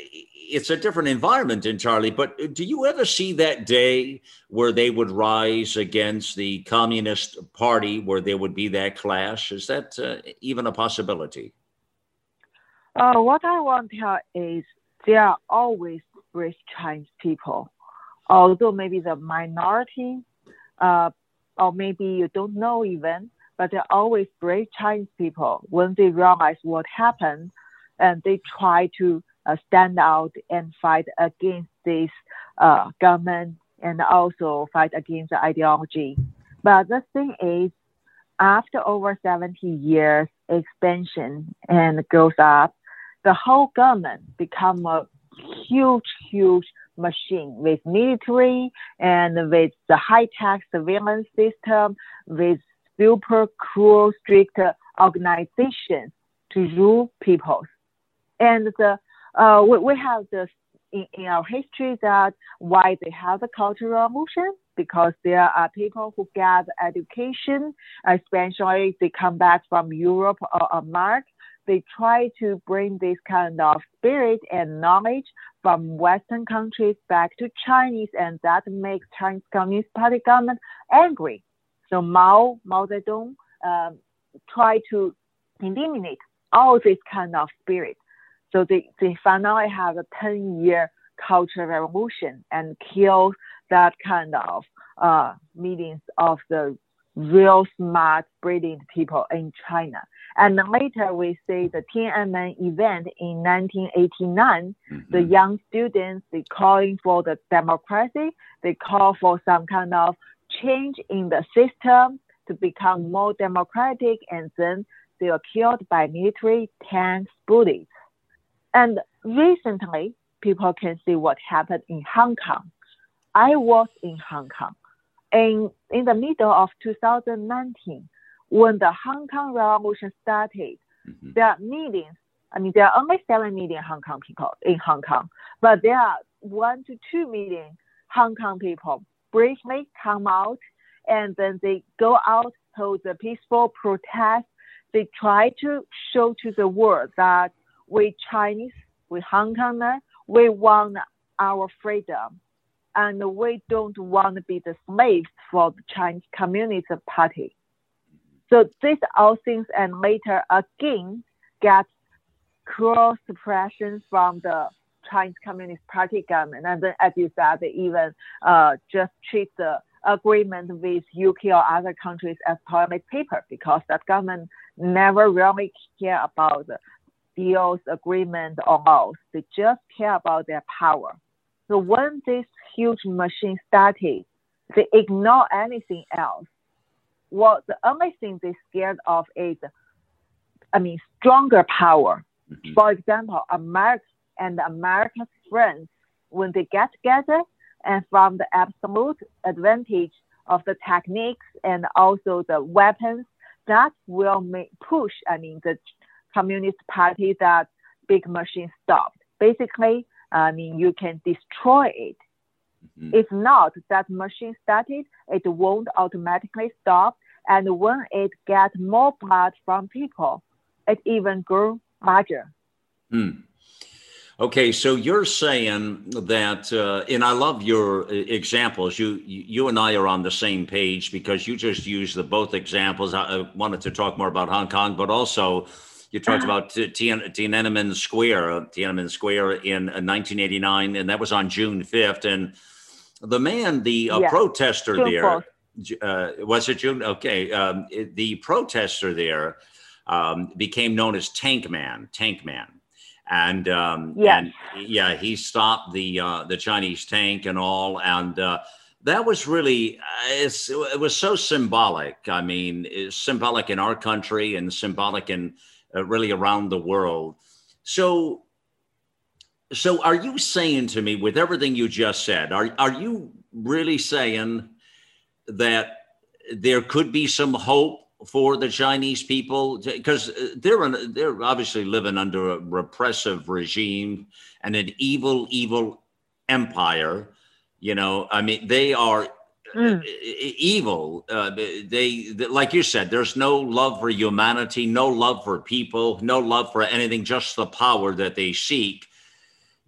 it's a different environment entirely. But do you ever see that day where they would rise against the Communist Party, where there would be that clash? Is that uh, even a possibility? Uh, what I want to tell is there are always brave Chinese people, although maybe the minority, uh, or maybe you don't know even but they're always brave Chinese people when they realize what happened and they try to uh, stand out and fight against this uh, government and also fight against the ideology. But the thing is, after over 70 years expansion and growth up, the whole government become a huge, huge machine with military and with the high tech surveillance system, with super cruel, strict organizations to rule peoples. And the, uh, we, we have this in, in our history that why they have the cultural revolution because there are people who get education, especially they come back from Europe or America. They try to bring this kind of spirit and knowledge from Western countries back to Chinese, and that makes Chinese Communist Party government angry. So Mao, Mao Zedong um, tried to eliminate all this kind of spirit. So they, they finally have a 10 year cultural revolution and kill that kind of uh, millions of the real smart, brilliant people in China. And later we see the Tiananmen event in 1989. Mm-hmm. The young students, they calling for the democracy. They call for some kind of change in the system to become more democratic, and then they were killed by military tanks, bullets. And recently, people can see what happened in Hong Kong. I was in Hong Kong. In, in the middle of 2019, when the Hong Kong Revolution started, mm-hmm. there are millions, I mean, there are only 7 million Hong Kong people in Hong Kong, but there are 1 to 2 million Hong Kong people bravely come out and then they go out to the peaceful protest. They try to show to the world that we Chinese, we Hong Kongers, we want our freedom. and we don't want to be the slaves for the Chinese Communist Party. So these all things and later again get cruel suppression from the Chinese Communist Party government. And then, as you said, they even uh, just treat the agreement with UK or other countries as toilet paper because that government never really care about the deals, agreement, or laws. They just care about their power. So when this huge machine started, they ignore anything else. Well, the only thing they scared of is, I mean, stronger power. Mm-hmm. For example, America and America's friends, when they get together, and from the absolute advantage of the techniques and also the weapons, that will make push, I mean, the Communist Party that big machine stopped. Basically, I mean, you can destroy it. Mm-hmm. If not, that machine started, it won't automatically stop. And when it gets more blood from people, it even grows larger. Mm. Okay, so you're saying that, uh, and I love your uh, examples. You you and I are on the same page because you just used the both examples. I wanted to talk more about Hong Kong, but also you talked uh-huh. about Tiananmen Square, uh, Tiananmen Square in 1989, uh, and that was on June 5th. And the man, the uh, protester June there, uh, was it June? Okay, um, the protester there um, became known as Tank Man. Tank Man and um, yes. and yeah, he stopped the uh, the Chinese tank and all, and uh, that was really uh, it was so symbolic. I mean, it's symbolic in our country and symbolic in uh, really around the world. So, so are you saying to me, with everything you just said, are are you really saying that there could be some hope for the Chinese people because uh, they're they're obviously living under a repressive regime and an evil, evil empire. You know, I mean, they are mm. evil. Uh, they, like you said, there's no love for humanity, no love for people, no love for anything, just the power that they seek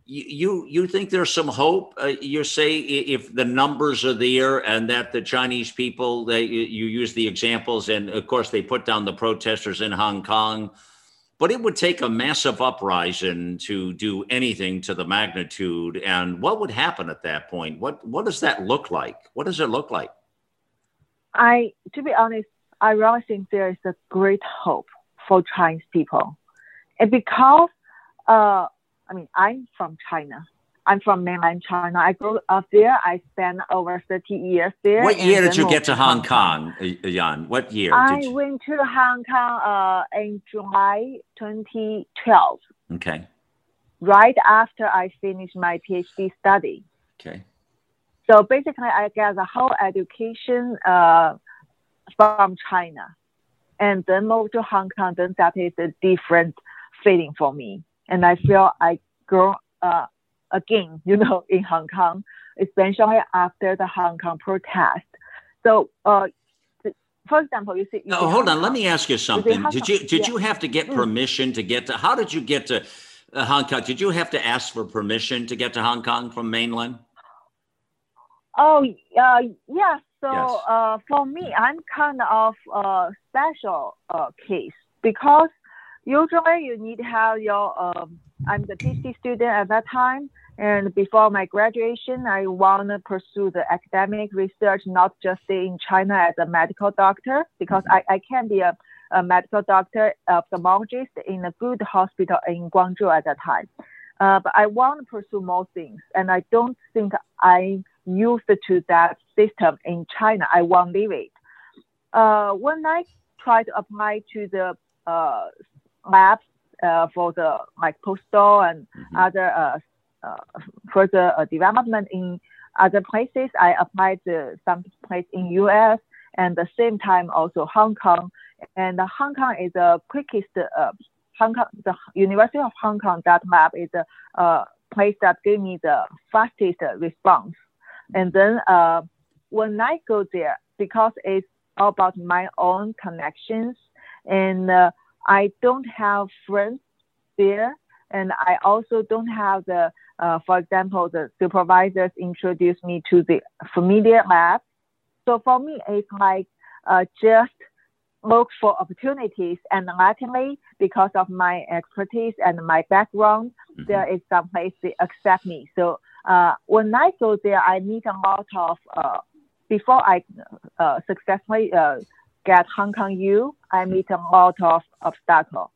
you you think there's some hope? Uh, you say if the numbers are there and that the Chinese people, they you use the examples, and of course they put down the protesters in Hong Kong, but it would take a massive uprising to do anything to the magnitude. And what would happen at that point? What what does that look like? What does it look like? I, to be honest, I really think there is a great hope for Chinese people, and because. Uh, I mean, I'm from China. I'm from mainland China. I grew up there. I spent over 30 years there. What year did you get to Hong Kong, Yan? What year? I went to Hong Kong uh, in July 2012. Okay. Right after I finished my PhD study. Okay. So basically, I get the whole education uh, from China, and then moved to Hong Kong. Then that is a different feeling for me and I feel I grow uh, again, [LAUGHS] you know, in Hong Kong, especially after the Hong Kong protest. So, uh, for example, you see. No, hold on. Let me ask you something. Did you did yeah. you have to get mm. permission to get to? How did you get to uh, Hong Kong? Did you have to ask for permission to get to Hong Kong from mainland? Oh, uh, yeah. So yes. uh, for me, I'm kind of a special uh, case because usually you need to have your um, i'm the phd student at that time and before my graduation i want to pursue the academic research not just stay in china as a medical doctor because i, I can be a, a medical doctor ophthalmologist in a good hospital in guangzhou at that time. Uh, but i want to pursue more things and i don't think I'm used to that system in china. I won't leave it. Uh, when i try to apply to the uh, labs uh, for the like postdoc and mm-hmm. other uh, uh, further uh, development in other places. I applied to some place in US and the same time also Hong Kong. And Hong Kong is the quickest uh, Hong Kong, the University of Hong Kong that map is the uh, place that gave me the fastest response. And then uh, when I go there, because it's all about my own connections and uh, I don't have friends there, and I also don't have the uh, for example, the supervisors introduced me to the familiar lab. So for me, it's like uh, just look for opportunities. And luckily, because of my expertise and my background, mm-hmm. there is some place they accept me. So uh, when I go there, I meet a lot of, uh, before I uh, successfully uh, get Hong Kong U, I meet a lot of obstacles.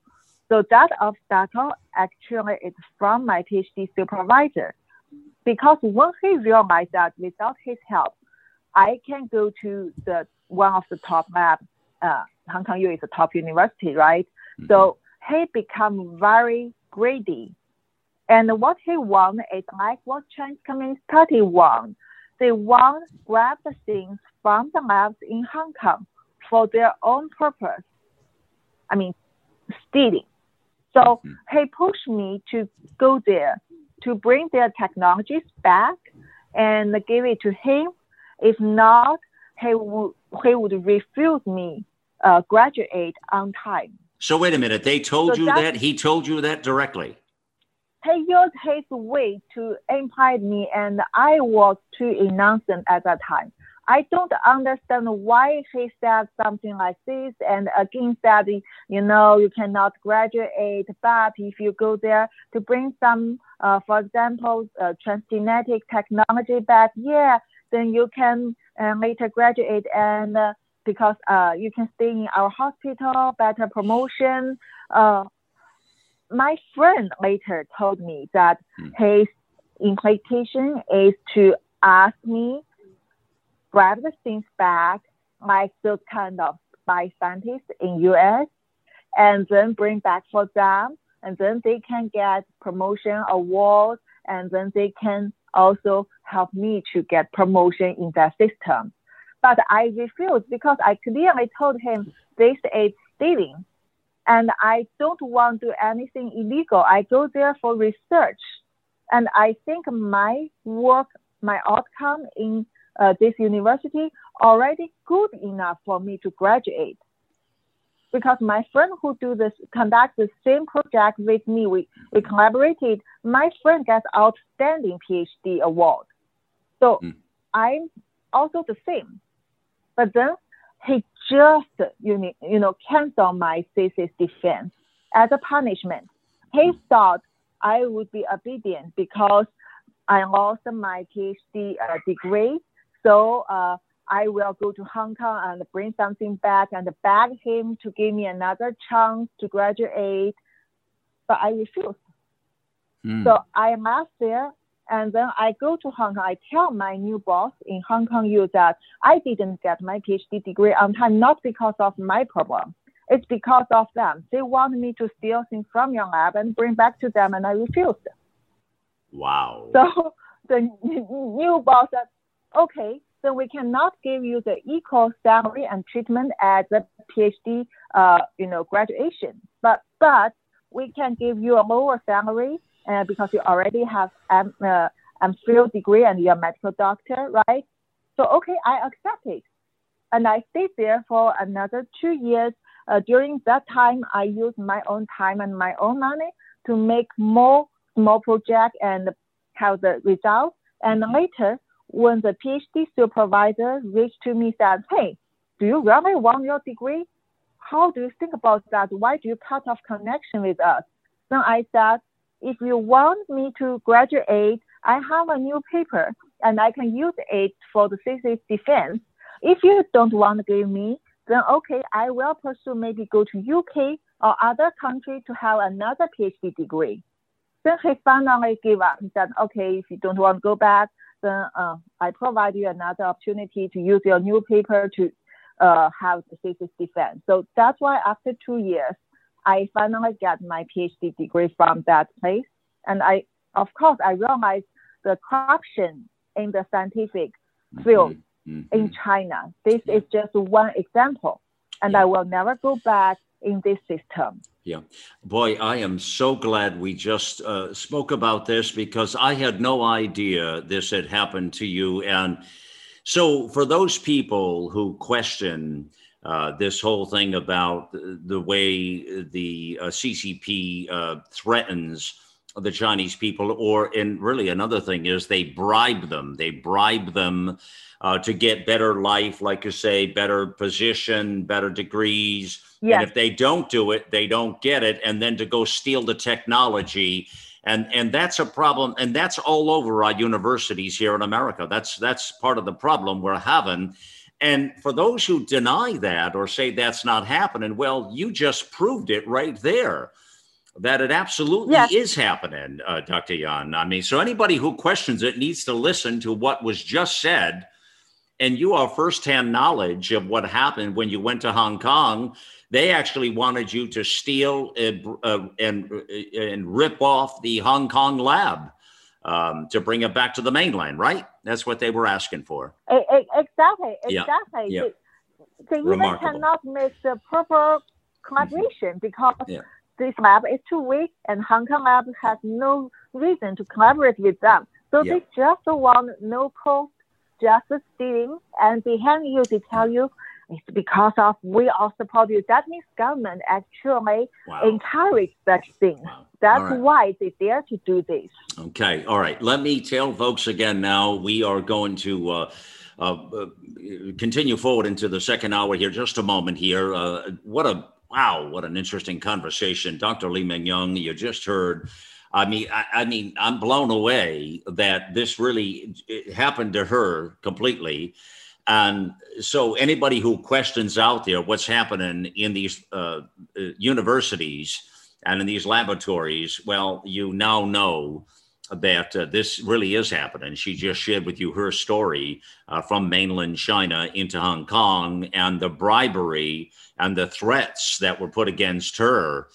So that obstacle actually is from my PhD supervisor. Because when he realized that without his help, I can go to the one of the top labs. Uh, Hong Kong U is a top university, right? Mm-hmm. So he become very greedy. And what he want is like what Chinese Communist Party want. They want grab the things from the labs in Hong Kong for their own purpose. I mean, stealing. So mm-hmm. he pushed me to go there to bring their technologies back and give it to him. If not, he would he would refuse me uh, graduate on time. So wait a minute. They told so you that he told you that directly. He used his way to imply me, and I was too innocent at that time. I don't understand why he said something like this and again said, you know, you cannot graduate, but if you go there to bring some, uh, for example, uh, transgenetic technology back, yeah, then you can uh, later graduate and uh, because uh, you can stay in our hospital, better promotion. Uh, my friend later told me that hmm. his implication is to ask me grab the things back, like those kind of spy scientists in US, and then bring back for them, and then they can get promotion awards, and then they can also help me to get promotion in that system. But I refused because I clearly told him this is stealing, and I don't want to do anything illegal. I go there for research, and I think my work, my outcome in uh, this university already good enough for me to graduate. Because my friend who do this conduct the same project with me, we, we collaborated. My friend gets outstanding PhD award. So mm. I'm also the same. But then he just you know, you know canceled my thesis defense as a punishment. He thought I would be obedient because I lost my PhD uh, degree so uh, I will go to Hong Kong and bring something back and beg him to give me another chance to graduate. But I refused. Mm. So I left there and then I go to Hong Kong. I tell my new boss in Hong Kong U that I didn't get my PhD degree on time, not because of my problem. It's because of them. They want me to steal things from your lab and bring back to them, and I refused. Wow. So [LAUGHS] the new boss said, okay, then we cannot give you the equal salary and treatment as a PhD, uh, you know, graduation. But but we can give you a lower salary uh, because you already have M, MPhil degree and you're a medical doctor, right? So okay, I accept it, and I stayed there for another two years. Uh, during that time, I used my own time and my own money to make more small project and have the results. And later, when the PhD supervisor reached to me said, hey, do you really want your degree? How do you think about that? Why do you cut off connection with us? Then I said, if you want me to graduate, I have a new paper and I can use it for the thesis defense. If you don't want to give me, then okay, I will pursue maybe go to UK or other country to have another PhD degree. Then he finally gave up. He said, okay, if you don't want to go back, then uh, I provide you another opportunity to use your new paper to uh, have the thesis defense. So that's why after two years, I finally got my PhD degree from that place. And I, of course, I realized the corruption in the scientific field mm-hmm. Mm-hmm. in China. This is just one example. And yeah. I will never go back in this system. Yeah. Boy, I am so glad we just uh, spoke about this because I had no idea this had happened to you. And so, for those people who question uh, this whole thing about the way the uh, CCP uh, threatens the Chinese people, or and really another thing is they bribe them. They bribe them uh, to get better life, like you say, better position, better degrees. Yes. And if they don't do it, they don't get it, and then to go steal the technology. And, and that's a problem, and that's all over our universities here in America. That's that's part of the problem we're having. And for those who deny that or say that's not happening, well, you just proved it right there that it absolutely Yes. is happening, uh, Dr. Yan. I mean, so anybody who questions it needs to listen to what was just said. And you have firsthand knowledge of what happened when you went to Hong Kong. They actually wanted you to steal and, uh, and, uh, and rip off the Hong Kong lab um, to bring it back to the mainland, right? That's what they were asking for. Exactly, exactly. yeah. They, they even cannot make the proper collaboration because Yeah. this lab is too weak and Hong Kong lab has no reason to collaborate with them. So Yeah. they just want no cost, just stealing and behind you they tell you it's because of we all support you. That means government actually Wow. encourage such things. Wow. That's right. why they dare to do this. Okay. All right. Let me tell folks again now. We are going to uh, uh, uh, continue forward into the second hour here. Just a moment here. Uh, what a wow! What an interesting conversation, Dr. Li Meng Yan. You just heard. I mean, I, I mean, I'm blown away that this really happened to her completely. And so, anybody who questions out there what's happening in these uh, uh, universities and in these laboratories, well, you now know that uh, this really is happening. She just shared with you her story uh, from mainland China into Hong Kong and the bribery and the threats that were put against her.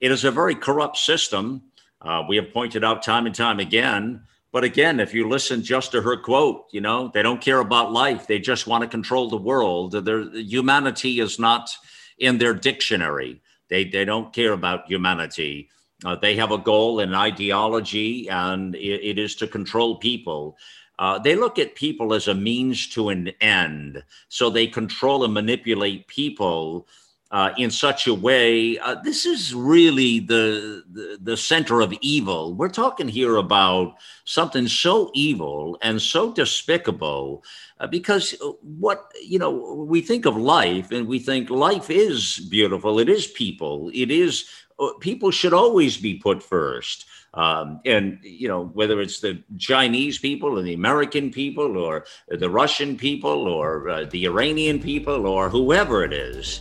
It is a very corrupt system. Uh, we have pointed out time and time again. But again, if you listen just to her quote, you know, they don't care about life. They just want to control the world. Their humanity is not in their dictionary. They, they don't care about humanity. Uh, they have a goal and ideology, and it, it is to control people. Uh, they look at people as a means to an end. So they control and manipulate people uh, in such a way. Uh, this is really the, the the center of evil. We're talking here about something so evil and so despicable. Uh, because uh, what you know, we think of life, and we think life is beautiful. It is people. It is uh, people should always be put first. Um, and you know whether it's the Chinese people or the American people or the Russian people or uh, the Iranian people or whoever it is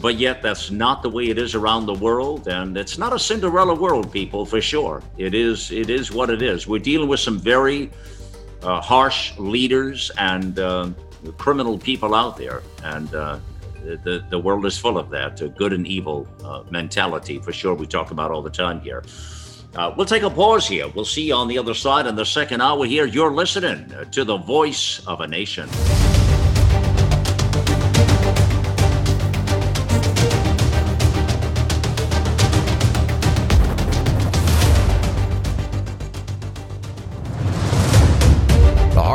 but yet that's not the way it is around the world and it's not a cinderella world people for sure. It is it is what it is. We're dealing with some very uh, harsh leaders and uh, criminal people out there and uh, the, the world is full of that good and evil uh, mentality for sure we talk about all the time here. Uh, we'll take a pause here. We'll see you on the other side in the second hour here. You're listening to the voice of a nation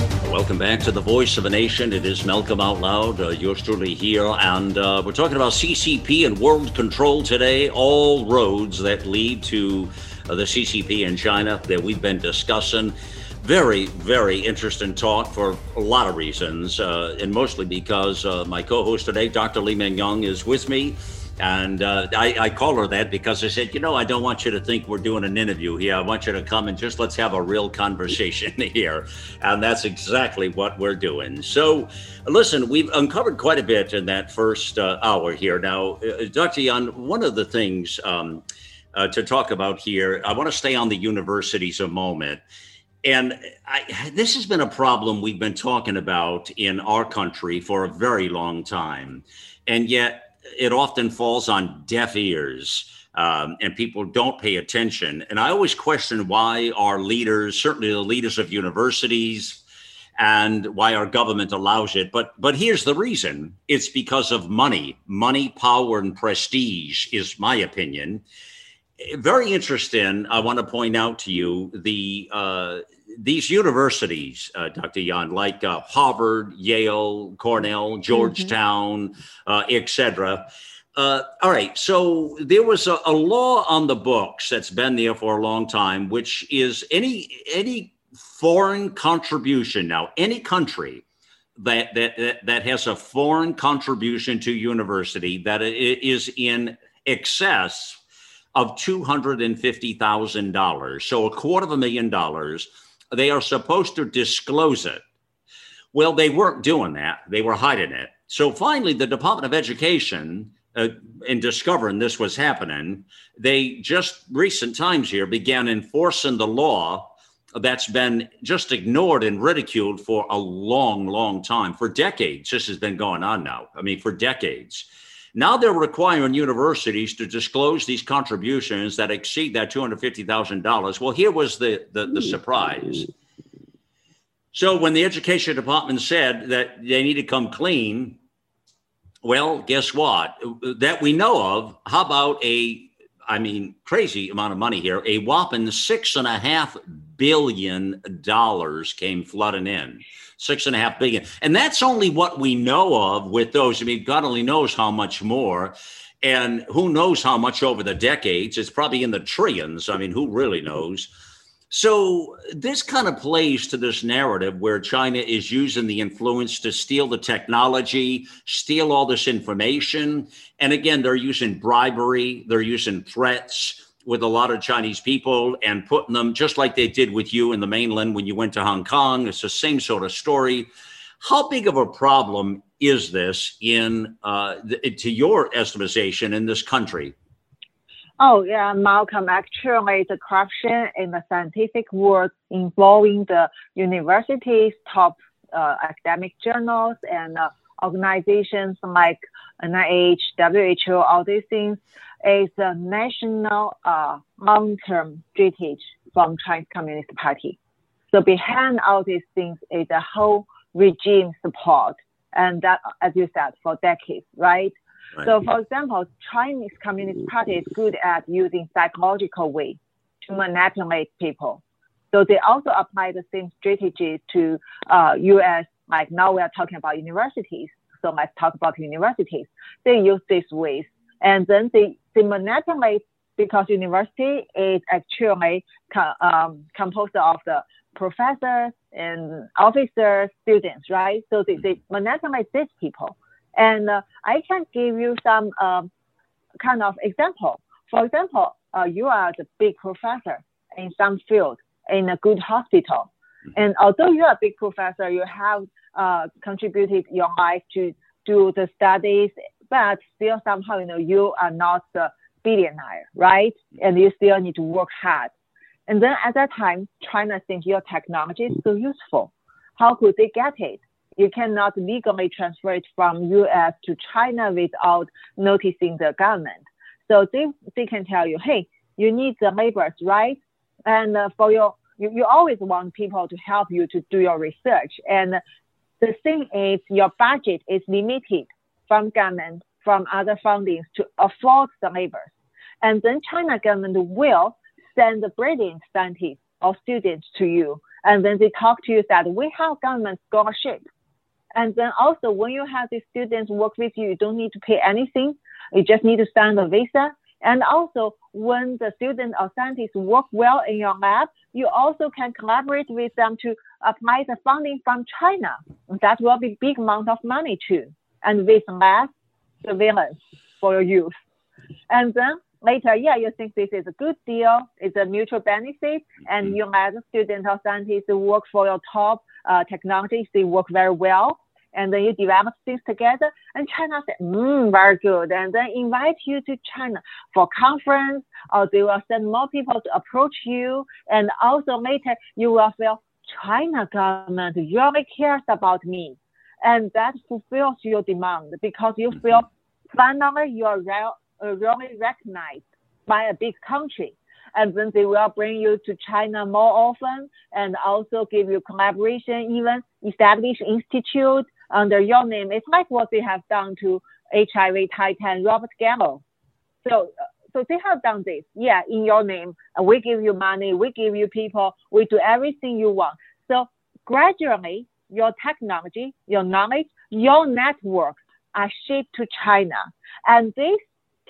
Welcome back to the Voice of a Nation. It is Malcolm Out Loud. Uh, yours truly here. And uh, we're talking about CCP and world control today. All roads that lead to uh, the CCP in China that we've been discussing. Very, very interesting talk for a lot of reasons, uh, and mostly because uh, my co host today, Dr. Li Meng Yan, is with me. And uh, I, I call her that because I said, you know, I don't want you to think we're doing an interview here. I want you to come and just let's have a real conversation [LAUGHS] here. And that's exactly what we're doing. So, listen, we've uncovered quite a bit in that first uh, hour here. Now, uh, Dr. Yan, one of the things um, uh, to talk about here, I want to stay on the universities a moment. And I, this has been a problem we've been talking about in our country for a very long time. And yet, it often falls on deaf ears. Um, and people don't pay attention. And I always question why our leaders, certainly the leaders of universities, and why our government allows it. But but here's the reason: it's because of money, money, power, and prestige. Is my opinion. Very interesting. I want to point out to you the uh, these universities, uh, Dr. Yan, like uh, Harvard, Yale, Cornell, mm-hmm. Georgetown, mm-hmm. etc. Uh, all right. So there was a, a, law on the books that's been there for a long time, which is any any foreign contribution. Now, any country that that that has a foreign contribution to university that is in excess of two hundred and fifty thousand dollars, so a quarter of a million dollars they are supposed to disclose it. Well, they weren't doing that, they were hiding it. So finally, the Department of Education, uh, in discovering this was happening, they just recent times here began enforcing the law that's been just ignored and ridiculed for a long, long time. For decades, this has been going on now. I mean, for decades. Now they're requiring universities to disclose these contributions that exceed that $250,000. Well, here was the, the, the hmm. surprise. So when the education department said that they need to come clean, well, guess what? That we know of, how about a, I mean, crazy amount of money here, a whopping six and a half billion dollars came flooding in six and a half billion. And that's only what we know of with those. I mean, God only knows how much more. And who knows how much over the decades? It's probably in the trillions. I mean, who really knows? So, this kind of plays to this narrative where China is using the influence to steal the technology, steal all this information. And again, they're using bribery, they're using threats with a lot of Chinese people and putting them just like they did with you in the mainland when you went to Hong Kong. It's the same sort of story. How big of a problem is this in, uh, the, to your estimation, in this country? Oh yeah, Malcolm. Actually, the corruption in the scientific world involving the universities, top uh, academic journals, and uh, organizations like NIH, WHO, all these things is a national uh, long-term strategy from Chinese Communist Party. So behind all these things is a whole regime support, and that, as you said, for decades, right? right. So, for example, Chinese Communist Party is good at using psychological way to manipulate people. So they also apply the same strategy to uh, U.S. Like now we are talking about universities. So let's talk about universities. They use these ways, and then they they manipulate because university is actually um, composed of the professors and officers, students, right? So they, they manipulate these people. And uh, I can give you some um, kind of example. For example, uh, you are the big professor in some field in a good hospital. And although you are a big professor, you have uh, contributed your life to do the studies but still somehow, you know, you are not the billionaire, right? And you still need to work hard. And then at that time, China thinks your technology is so useful. How could they get it? You cannot legally transfer it from US to China without noticing the government. So they, they can tell you, hey, you need the laborers, right? And uh, for your, you, you always want people to help you to do your research. And the thing is, your budget is limited from government, from other fundings to afford the labor. And then China government will send the brilliant scientists or students to you. And then they talk to you that we have government scholarship. And then also when you have the students work with you, you don't need to pay anything. You just need to sign a visa. And also when the student or scientists work well in your lab, you also can collaborate with them to apply the funding from China. That will be big amount of money too and with less surveillance for your youth. And then later, yeah, you think this is a good deal, it's a mutual benefit, and mm-hmm. you let students or scientists work for your top uh, technologies, they work very well, and then you develop things together. And China said, mm, very good, and then invite you to China for conference, or they will send more people to approach you, and also later you will feel China government really cares about me and that fulfills your demand because you feel finally you are re- uh, really recognized by a big country. And then they will bring you to China more often and also give you collaboration, even establish institute under your name. It's like what they have done to HIV Titan Robert Gallo. So, so they have done this. Yeah, in your name, and we give you money, we give you people, we do everything you want. So gradually, your technology, your knowledge, your network are shipped to China, and this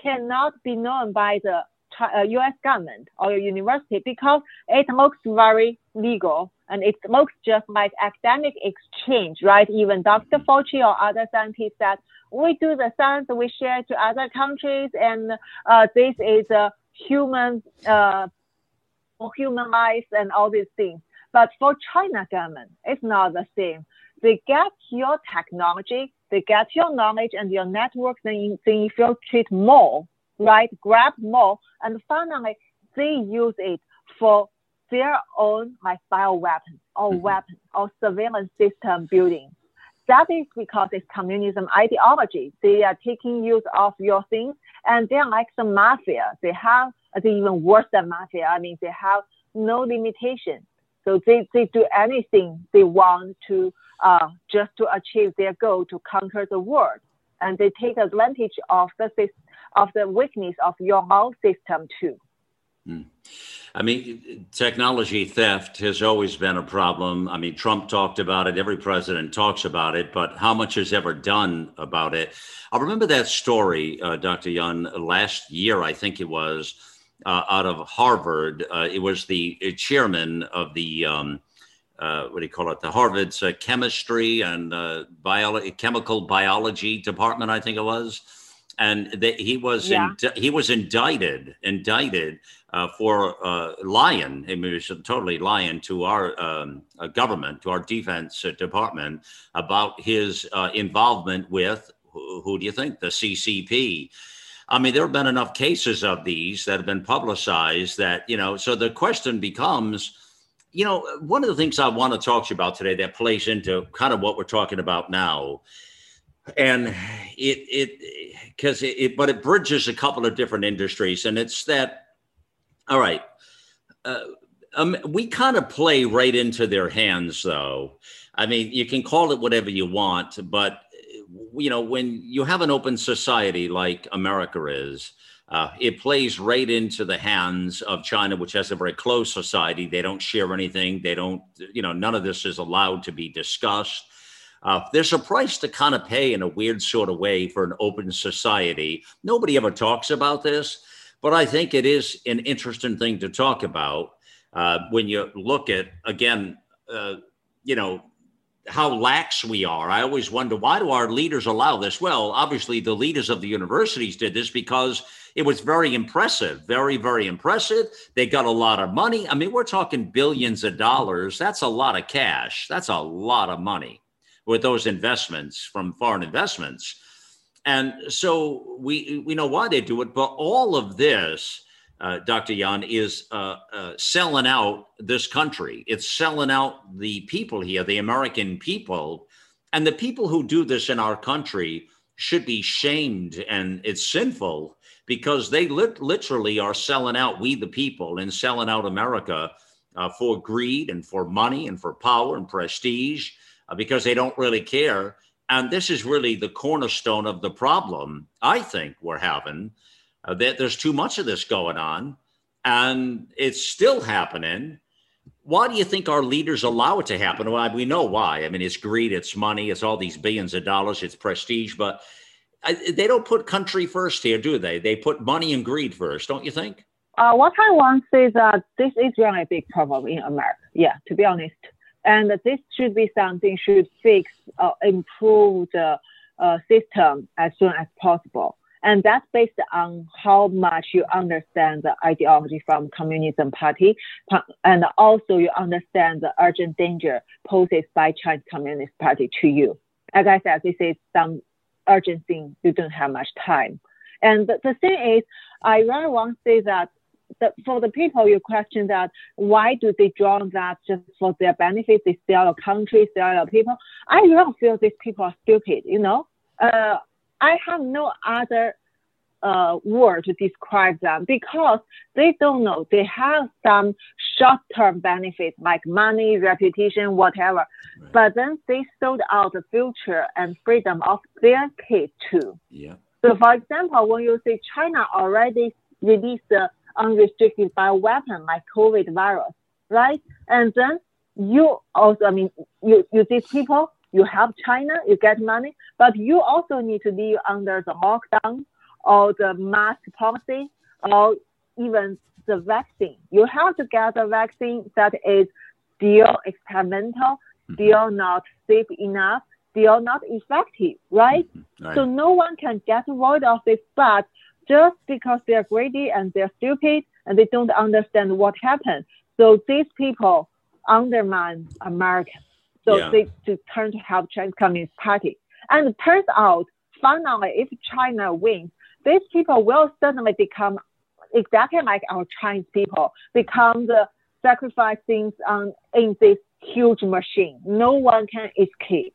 cannot be known by the U.S. Uh, government or your university because it looks very legal and it looks just like academic exchange, right? Even Dr. Fauci or other scientists that we do the science, we share to other countries, and uh, this is a human, uh, human life and all these things. But for China government, it's not the same. They get your technology, they get your knowledge and your network, then they infiltrate more, right? Grab more, and finally they use it for their own like bioweapon or mm-hmm. weapon or surveillance system building. That is because it's communism ideology. They are taking use of your things and they're like some mafia. They have, they even worse than mafia. I mean, they have no limitation. So they, they do anything they want to, uh, just to achieve their goal to conquer the world. And they take advantage of the, of the weakness of your own system too. Mm. I mean, technology theft has always been a problem. I mean, Trump talked about it, every president talks about it, but how much is ever done about it? I remember that story, uh, Dr. Yan, last year, I think it was, uh, out of Harvard. Uh, it was the uh, chairman of the, um, uh, what do you call it, the Harvard's uh, chemistry and bio- chemical biology department, I think it was and he was yeah. he was indicted indicted uh, for uh, lying. I mean, he was totally lying to our um, uh, government, to our defense uh, department about his uh, involvement with who, who, do you think the CCP. I mean, there have been enough cases of these that have been publicized that you know. So the question becomes. You know, one of the things I want to talk to you about today that plays into kind of what we're talking about now and it it because it, it, but it bridges a couple of different industries and it's that all right uh, um, we kind of play right into their hands though i mean you can call it whatever you want but you know when you have an open society like america is uh, it plays right into the hands of China, which has a very closed society. They don't share anything. They don't, you know, none of this is allowed to be discussed. Uh, there's a price to kind of pay in a weird sort of way for an open society. Nobody ever talks about this, but I think it is an interesting thing to talk about uh, when you look at, again, uh, you know, how lax we are. I always wonder why do our leaders allow this? Well, obviously, the leaders of the universities did this because it was very impressive, very, very impressive. They got a lot of money. I mean, we're talking billions of dollars. That's a lot of cash. That's a lot of money with those investments from foreign investments. And so we we know why they do it, but all of this, uh, Dr. Yan, is uh, uh, selling out this country. It's selling out the people here, the American people, and the people who do this in our country should be shamed, and it's sinful because they lit- literally are selling out we the people and selling out America uh, for greed and for money and for power and prestige uh, because they don't really care. And this is really the cornerstone of the problem I think we're having. Uh, that there's too much of this going on, and it's still happening. Why do you think our leaders allow it to happen? Well, we know why. I mean, it's greed, it's money, it's all these billions of dollars, it's prestige, but I, they don't put country first here, do they? They put money and greed first, don't you think? Uh, what I want to say is that this is really a big problem in America. Yeah, to be honest and this should be something should fix or improve the uh, system as soon as possible. And that's based on how much you understand the ideology from Communism Party, and also you understand the urgent danger posed by Chinese Communist Party to you. As I said, this is some urgent thing. You don't have much time. And the, the thing is, I really want to say that the, for the people you question that why do they draw that just for their benefit? They sell a country, sell a people. I don't feel these people are stupid. You know, uh, I have no other uh, word to describe them because they don't know. They have some short term benefits like money, reputation, whatever. Right. But then they sold out the future and freedom of their kids too. Yeah. So, for example, when you say China already released the unrestricted bioweapon like COVID virus, right? And then you also, I mean, you, you these people, you help China, you get money, but you also need to live under the lockdown or the mask policy or even the vaccine. You have to get a vaccine that is still experimental, mm-hmm. still not safe enough, still not effective, right? Mm-hmm. right? So no one can get rid of this, but just because they're greedy and they're stupid and they don't understand what happened. So these people undermine America. So yeah. they to turn to help Chinese Communist Party. And it turns out, finally, if China wins, these people will suddenly become exactly like our Chinese people, become the sacrificing um, in this huge machine. No one can escape.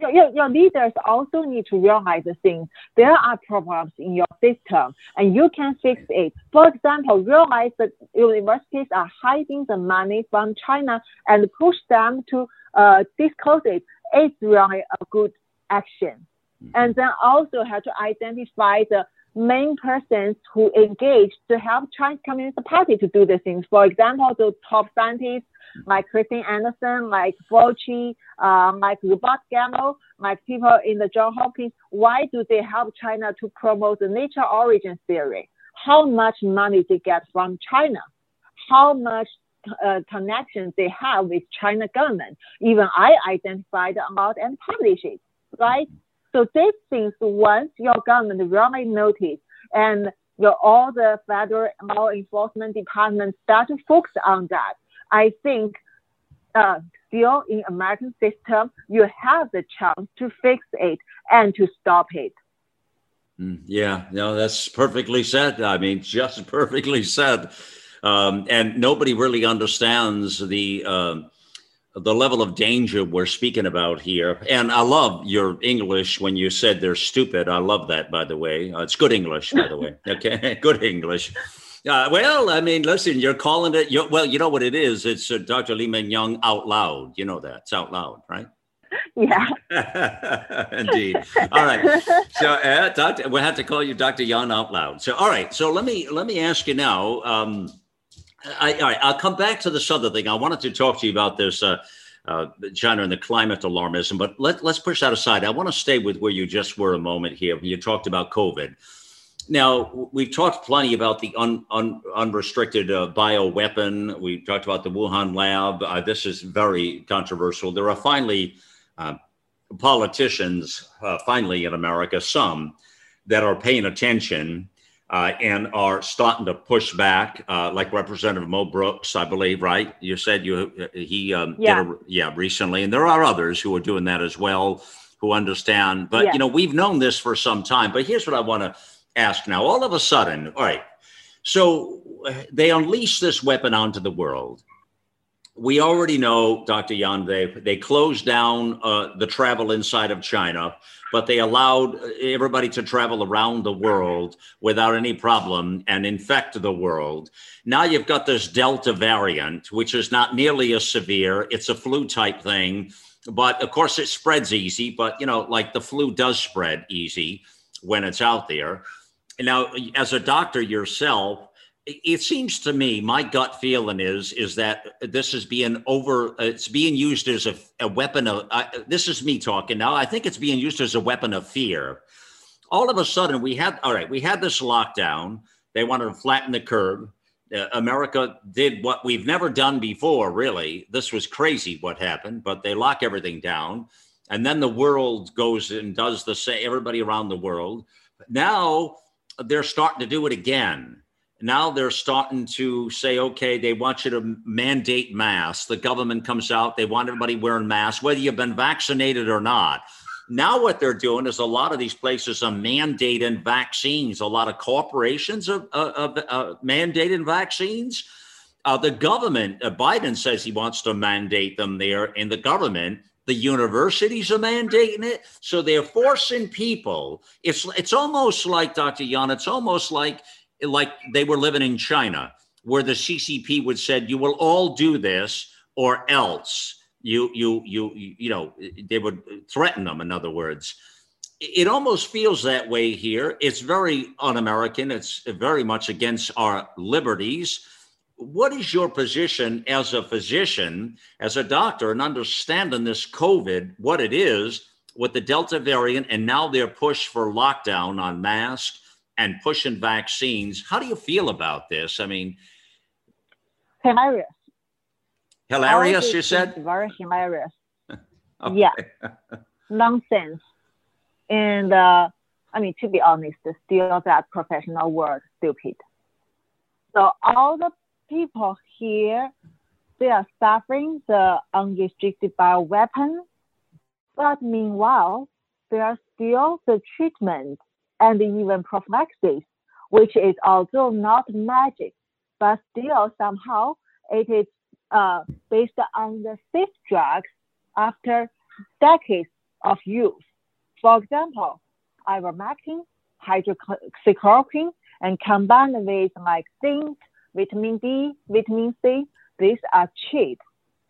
Your, your leaders also need to realize the thing. There are problems in your system and you can fix it. For example, realize that universities are hiding the money from China and push them to uh, it. It's really a good action. Mm-hmm. and then also have to identify the main persons who engage to help Chinese Communist Party to do the things. For example, the top scientists like Kristian Andersen, like Fauci, uh, like Robert Gallo, like people in the John Hopkins. Why do they help China to promote the nature origin theory? How much money they get from China? How much uh, connections they have with China government? Even I identified about and published it, right? So these things, once your government really notice and your, all the federal law enforcement departments start to focus on that, I think uh, still in American system, you have the chance to fix it and to stop it. Mm, yeah, no, that's perfectly said. I mean, just [LAUGHS] perfectly said. Um, and nobody really understands the uh, the level of danger we're speaking about here. And I love your English when you said they're stupid. I love that, by the way. Uh, it's good English, by the way. [LAUGHS] Okay, [LAUGHS] good English. Uh, well, I mean, listen, you're calling it. You're, well, you know what it is. It's uh, Dr. Meng Young out loud. You know that. It's out loud, right? Yeah. [LAUGHS] Indeed. All right. So, uh, Doctor, we'll have to call you Dr. Young out loud. So, all right. So, let me let me ask you now. Um, I, all right, I'll come back to this other thing. I wanted to talk to you about this, uh, uh, China and the climate alarmism, but let, let's push that aside. I want to stay with where you just were a moment here. You talked about COVID. Now, we've talked plenty about the un, un, unrestricted uh, bioweapon. We talked about the Wuhan lab. Uh, this is very controversial. There are finally uh, politicians, uh, finally in America, some that are paying attention uh, and are starting to push back, uh, like Representative Mo Brooks, I believe, right? You said you he um, yeah. did a, yeah recently, and there are others who are doing that as well, who understand. But yeah. you know, we've known this for some time. But here's what I want to ask now: all of a sudden, all right, so uh, they unleash this weapon onto the world. We already know, Dr. Yan, they they closed down uh, the travel inside of China but they allowed uh, everybody to travel around the world without any problem and infect the world. Now you've got this Delta variant, which is not nearly as severe. It's a flu type thing, but of course it spreads easy. But you know, like the flu does spread easy when it's out there. Now, as a doctor yourself, it seems to me my gut feeling is is that this is being over it's being used as a, a weapon of uh, this is me talking. Now i think it's being used as a weapon of fear. All of a sudden we had all right we had this lockdown. They wanted to flatten the curve. Uh, america did what we've never done before really. This was crazy what happened but they lock everything down. And then the world goes and does the same everybody around the world. Now they're starting to do it again now they're starting to say, okay, they want you to mandate masks. The government comes out, they want everybody wearing masks, whether you've been vaccinated or not. Now, what they're doing is a lot of these places are mandating vaccines. A lot of corporations are, are, are, are mandating vaccines. Uh, the government, uh, Biden says he wants to mandate them there in the government, The universities are mandating it. So they're forcing people. It's it's almost like Dr. Yan, it's almost like like they were living in China, where the CCP would said, you will all do this or else. You you you you know, they would threaten them, in other words it almost feels that way here. It's very un American. It's very much against our liberties. What is your position as a physician, as a doctor, and understanding this COVID, what it is with the Delta variant, and now their push for lockdown on masks and pushing vaccines? How do you feel about this? I mean, hilarious. Hilarious, you said? Very hilarious. [LAUGHS] okay. Yeah. Nonsense. And uh, I mean, to be honest, still that professional word stupid. So all the people here, they are suffering the unrestricted bioweapon, but meanwhile, there are still the treatment and even prophylaxis, which is also not magic, but still somehow it is uh, based on the safe drugs after decades of use. For example, ivermectin, hydroxychloroquine, and combined with like zinc, vitamin D, vitamin C, these are cheap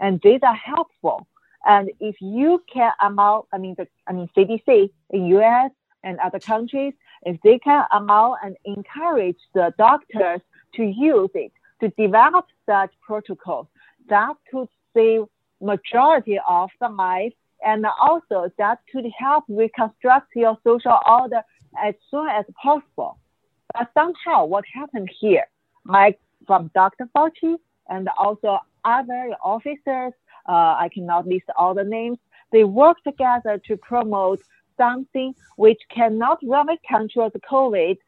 and these are helpful. And if you can amount, I mean, the, I mean, CDC in US and other countries, if they can allow and encourage the doctors to use it, to develop such protocols, that could save majority of the life and also that could help reconstruct your social order as soon as possible. But somehow what happened here, like from Dr. Fauci and also other officers, uh, I cannot list all the names, they work together to promote something which cannot really control the COVID,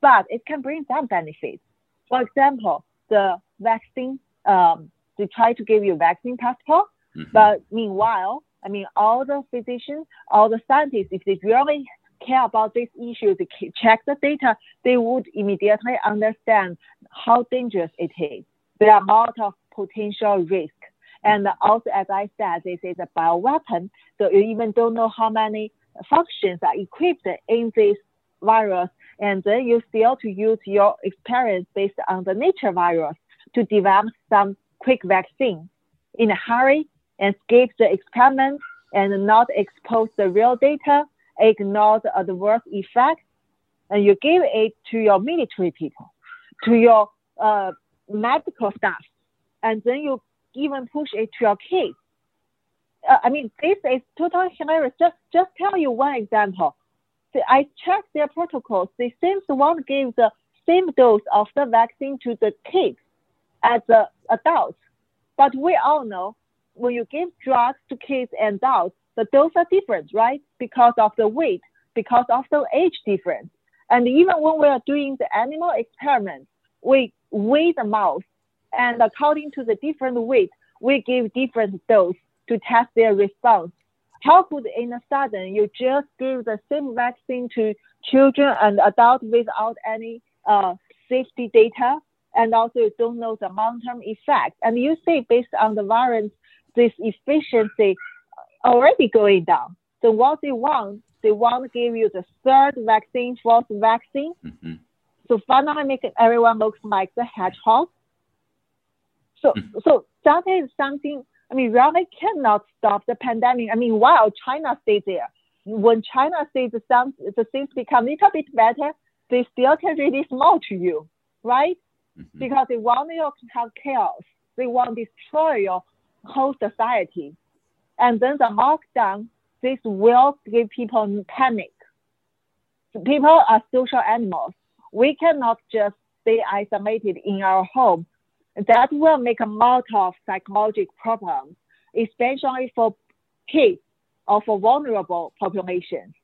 but it can bring some benefits. For example, the vaccine, um, they try to give you vaccine passport, mm-hmm. but meanwhile, I mean, all the physicians, all the scientists, if they really care about this issue, they check the data, they would immediately understand how dangerous it is. There are a lot of potential risk. And also, as I said, this is a bioweapon, so you even don't know how many functions are equipped in this virus, and then you still to use your experience based on the nature virus to develop some quick vaccine in a hurry and skip the experiment and not expose the real data, ignore the adverse effects, and you give it to your military people, to your uh, medical staff, and then you even push it to your kids. Uh, I mean, this is totally hilarious. Just, just tell you one example. I checked their protocols. They seem to want to give the same dose of the vaccine to the kids as the adults. But we all know when you give drugs to kids and adults, the dose are different, right? Because of the weight, because of the age difference. And even when we are doing the animal experiments, we weigh the mouse, and according to the different weight, we give different dose to test their response. How could in a sudden you just give the same vaccine to children and adults without any uh, safety data? And also you don't know the long-term effect. And you see based on the variants this efficiency already going down. So what they want, they want to give you the third vaccine, fourth vaccine. Mm-hmm. So finally make everyone looks like the hedgehog. So, mm-hmm. so that is something, I mean, really cannot stop the pandemic. I mean, while China stays there, when China says the, some, the things become a little bit better, they still can really small to you, right? Mm-hmm. Because they want you to have chaos. They want to destroy your whole society. And then the lockdown, this will give people panic. People are social animals. We cannot just stay isolated in our home. That will make a lot of psychological problems, especially for kids or for vulnerable populations.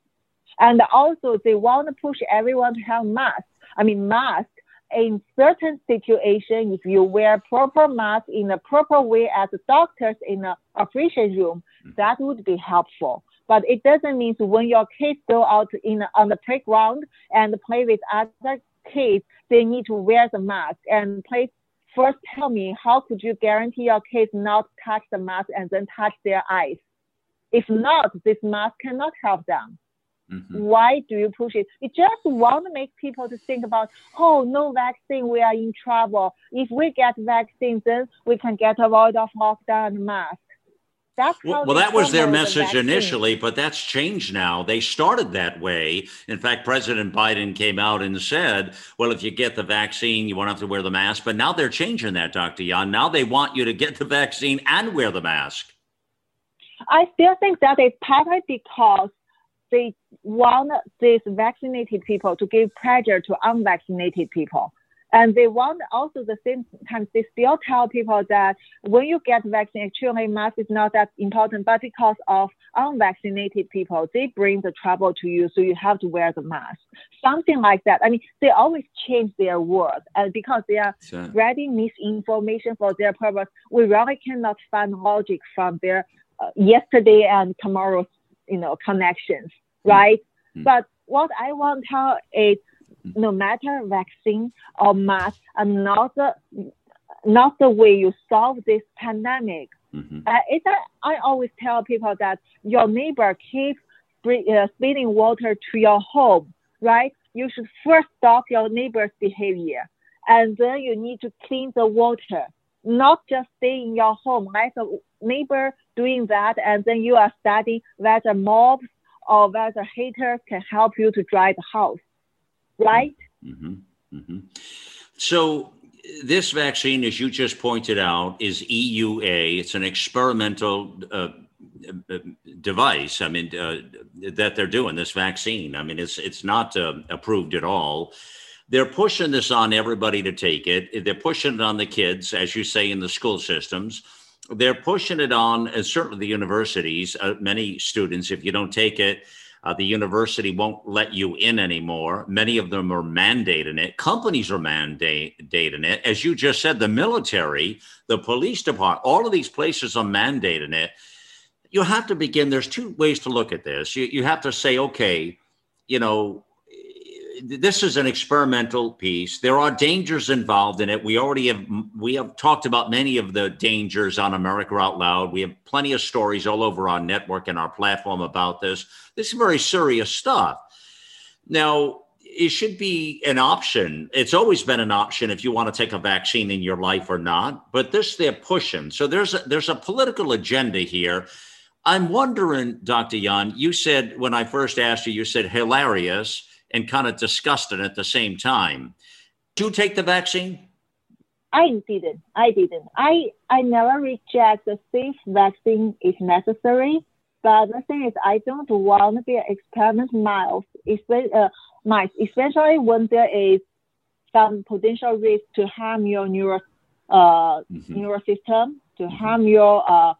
And also, they want to push everyone to have masks. I mean, masks in certain situations, if you wear proper mask in a proper way as doctors in the operation room, mm-hmm. that would be helpful. But it doesn't mean when your kids go out in on the playground and play with other kids, they need to wear the mask. And please first tell me how could you guarantee your kids not touch the mask and then touch their eyes? If not, this mask cannot help them. Mm-hmm. Why do you push it? You just want to make people to think about, oh, no vaccine, we are in trouble. If we get vaccine, then we can get avoid of lockdown and mask. That's well, well that was their message initially, but that's changed now. They started that way. In fact, President Biden came out and said, well, if you get the vaccine, you won't have to wear the mask. But now they're changing that, Dr. Yan. Now they want you to get the vaccine and wear the mask. I still think that is partly because they want these vaccinated people to give pressure to unvaccinated people. And they want also the same time, they still tell people that when you get vaccine, actually mask is not that important, but because of unvaccinated people, they bring the trouble to you, so you have to wear the mask. Something like that. I mean, they always change their words, and because they are sure. spreading misinformation for their purpose, we really cannot find logic from their uh, yesterday and tomorrow's, you know, connections, right? Mm-hmm. But what I want to tell is no matter vaccine or mask are not the, not the way you solve this pandemic. Mm-hmm. Uh, it's a, I always tell people that your neighbor keeps uh, spilling water to your home, right? You should first stop your neighbor's behavior, and then you need to clean the water, not just stay in your home. Let the neighbor doing that, and then you are studying whether mobs or whether haters can help you to dry the house right? Mm-hmm. Mm-hmm. So, this vaccine, as you just pointed out, is EUA. It's an experimental uh, uh, device. I mean, uh, that they're doing this vaccine. I mean, it's it's not uh, approved at all. They're pushing this on everybody to take it. They're pushing it on the kids, as you say, in the school systems. They're pushing it on, and certainly the universities. Uh, many students, if you don't take it, uh, the university won't let you in anymore. Many of them are mandating it. Companies are mandating it. As you just said, the military, the police department, all of these places are mandating it. You have to begin. There's two ways to look at this. You, you have to say, okay, you know, this is an experimental piece. There are dangers involved in it. We already have we have talked about many of the dangers on America Out Loud. We have plenty of stories all over our network and our platform about this. This is very serious stuff. Now, it should be an option. It's always been an option if you want to take a vaccine in your life or not. But this they're pushing. So there's a, there's a political agenda here. I'm wondering, Dr. Yan, you said when I first asked you, you said hilarious and kind of disgusted at the same time. Did you take the vaccine? I didn't. I didn't. I I never reject the safe vaccine if necessary. But the thing is, I don't want to be an experiment mouse, especially, uh, mice, especially when there is some potential risk to harm your neural uh, mm-hmm. neural system, to mm-hmm. harm your uh,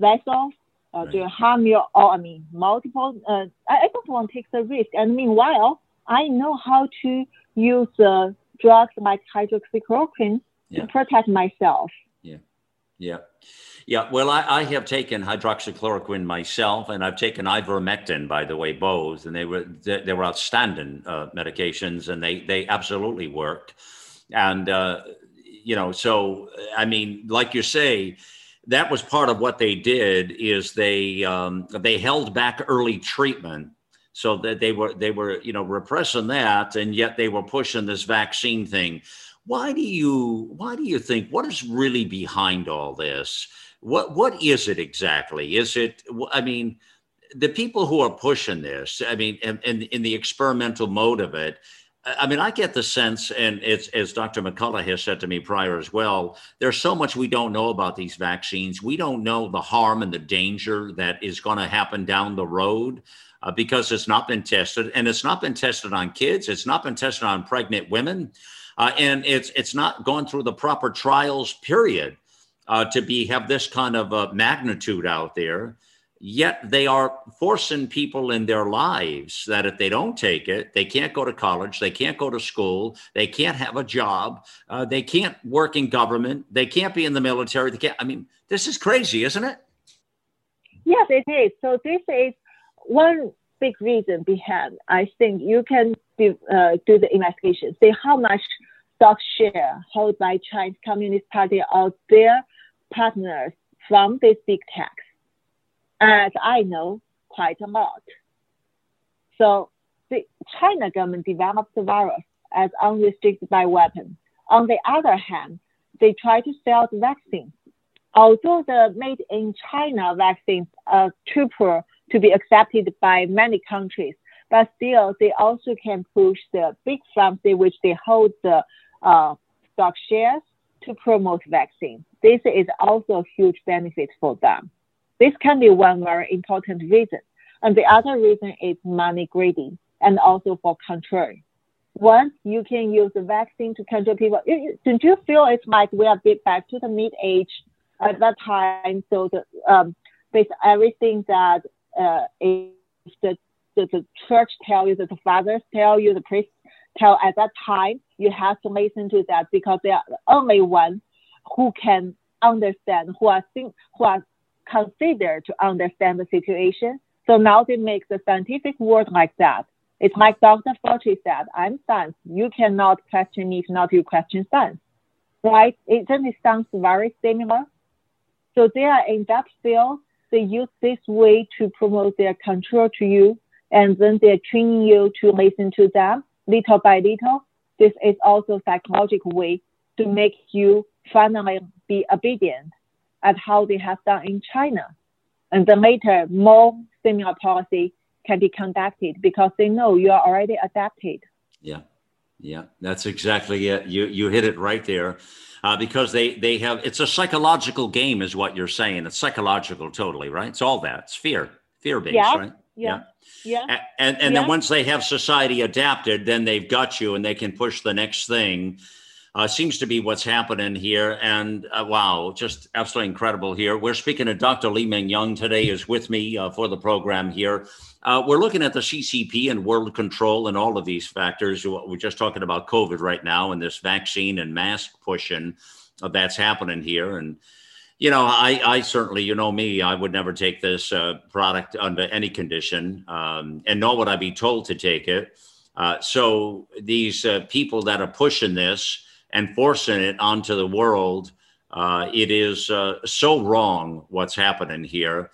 vessels, uh, right. to harm your, or I mean, multiple. Uh, I, I don't want to take the risk. And meanwhile, I know how to use uh, drugs like hydroxychloroquine yeah. to protect myself. Yeah, yeah, yeah. Well, I, I have taken hydroxychloroquine myself, and I've taken ivermectin, by the way, both, and they were they, they were outstanding uh, medications, and they they absolutely worked. And uh, you know, so I mean, like you say that was part of what they did is they um, they held back early treatment so that they were they were you know repressing that and yet they were pushing this vaccine thing. Why do you why do you think what is really behind all this? What what is it exactly? Is it i mean the people who are pushing this i mean in, in the experimental mode of it I mean, I get the sense, and it's as Dr. McCullough has said to me prior as well, there's so much we don't know about these vaccines. We don't know the harm and the danger that is going to happen down the road uh, because it's not been tested, and it's not been tested on kids. It's not been tested on pregnant women, uh, and it's it's not gone through the proper trials. Period. Uh, to be have this kind of magnitude out there yet they are forcing people in their lives that if they don't take it, they can't go to college, they can't go to school, they can't have a job, uh, they can't work in government, they can't be in the military. They can't. I mean, this is crazy, isn't it? Yes, it is. So this is one big reason behind. I think you can do, uh, do the investigation, see how much stock share held by Chinese Communist Party or their partners from this big tax as I know, quite a lot. So the China government developed the virus as unrestricted bioweapon. On the other hand, they try to sell the vaccine. Although the made in China vaccines are cheaper to be accepted by many countries, but still they also can push the big pharmacy which they hold the uh, stock shares to promote vaccine. This is also a huge benefit for them. This can be one very important reason. And the other reason is money greedy and also for control. Once you can use the vaccine to control people, don't you feel it's like we are a bit back to the mid age at that time? So the um, with everything that uh, is the, the, the church tell you, that the fathers tell you, the priests tell at that time, you have to listen to that because they are the only ones who can understand, who are think, who are considered to understand the situation. So now they make the scientific word like that. It's like Dr. Fauci said, I'm science. You cannot question me if not you question science. Right? It it sounds very similar. So they are in that field. They use this way to promote their control to you, and then they're training you to listen to them little by little. This is also psychological way to make you finally be obedient at how they have done in China. And then later, more similar policy can be conducted because they know you are already adapted. Yeah, yeah, that's exactly it. You you hit it right there, uh, because they they have it's a psychological game, is what you're saying. It's psychological, totally, right? It's all that. It's fear, fear based, yeah, right? Yeah. Yeah. And and, and yeah. then once they have society adapted, then they've got you, and they can push the next thing uh, seems to be what's happening here. And uh, wow, just absolutely incredible here. We're speaking to Dr. Li-Meng Yan today, is with me uh, for the program here. Uh, we're looking at the CCP and world control and all of these factors. We're just talking about COVID right now and this vaccine and mask pushing that's happening here. And you know, I, I certainly, you know me, I would never take this uh, product under any condition, um, and nor would I be told to take it. Uh, so these uh, people that are pushing this, and forcing it onto the world. Uh, it is uh, so wrong what's happening here.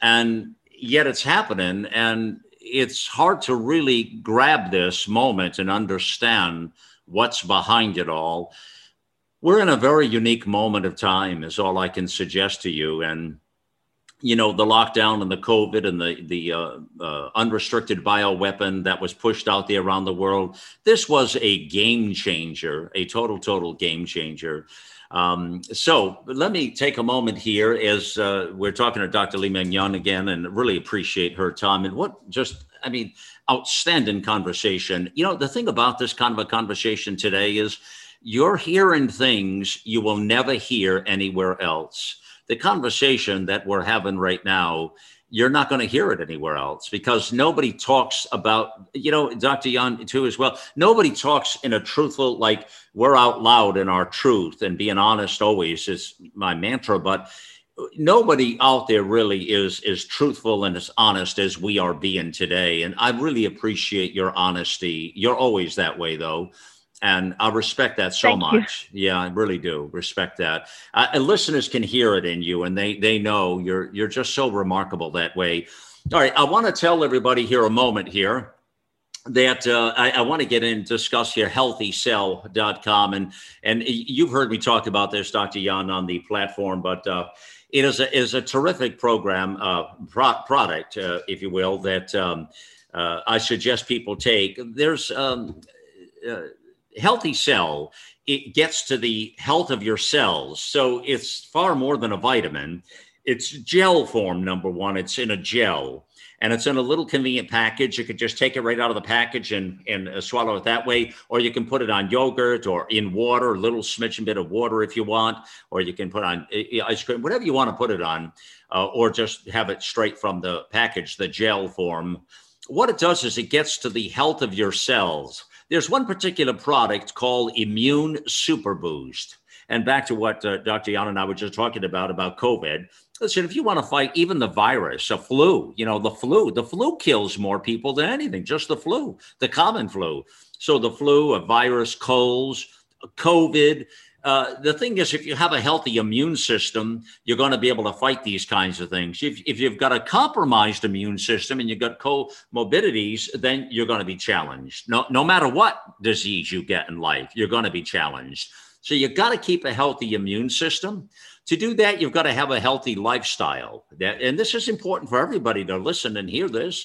And yet it's happening. And it's hard to really grab this moment and understand what's behind it all. We're in a very unique moment of time, is all I can suggest to you. And you know the lockdown and the covid and the the uh, uh, unrestricted bioweapon that was pushed out there around the world this was a game changer a total total game changer. Um, so let me take a moment here as uh, we're talking to dr Li-Meng Yan again and really appreciate her time and what just i mean outstanding conversation. You know the thing about this kind of a conversation today is you're hearing things you will never hear anywhere else the conversation that we're having right now, you're not going to hear it anywhere else because nobody talks about, you know, Dr. Yan too as well. Nobody talks in a truthful, like we're out loud in our truth and being honest always is my mantra, but nobody out there really is as truthful and as honest as we are being today. And I really appreciate your honesty. You're always that way though and I respect that so Thank much. You. Yeah, I really do respect that. Uh, and listeners can hear it in you, and they they know you're you're just so remarkable that way. All right, I want to tell everybody here a moment here that uh, I, I want to get in and discuss here healthycell.com and and you've heard me talk about this dr yan on the platform but uh, it is a, is a terrific program uh, pro- product uh, if you will that um, uh, i suggest people take there's um, uh, healthy cell it gets to the health of your cells. So it's far more than a vitamin. It's gel form number one. It's in a gel and it's in a little convenient package. You could just take it right out of the package and, and uh, swallow it that way or you can put it on yogurt or in water a little smidgen bit of water if you want or you can put on uh, ice cream whatever you want to put it on uh, or just have it straight from the package the gel form. What it does is it gets to the health of your cells there's one particular product called Immune Super Boost. And back to what uh, Dr. Yan and I were just talking about, about COVID. Listen, if you want to fight even the virus, a flu, you know, the flu, the flu kills more people than anything, just the flu, the common flu. So the flu, a virus, colds, COVID, uh, the thing is, if you have a healthy immune system, you're going to be able to fight these kinds of things. If, if you've got a compromised immune system and you've got comorbidities, then you're going to be challenged. No, no matter what disease you get in life, you're going to be challenged. So you've got to keep a healthy immune system. To do that, you've got to have a healthy lifestyle. And this is important for everybody to listen and hear this.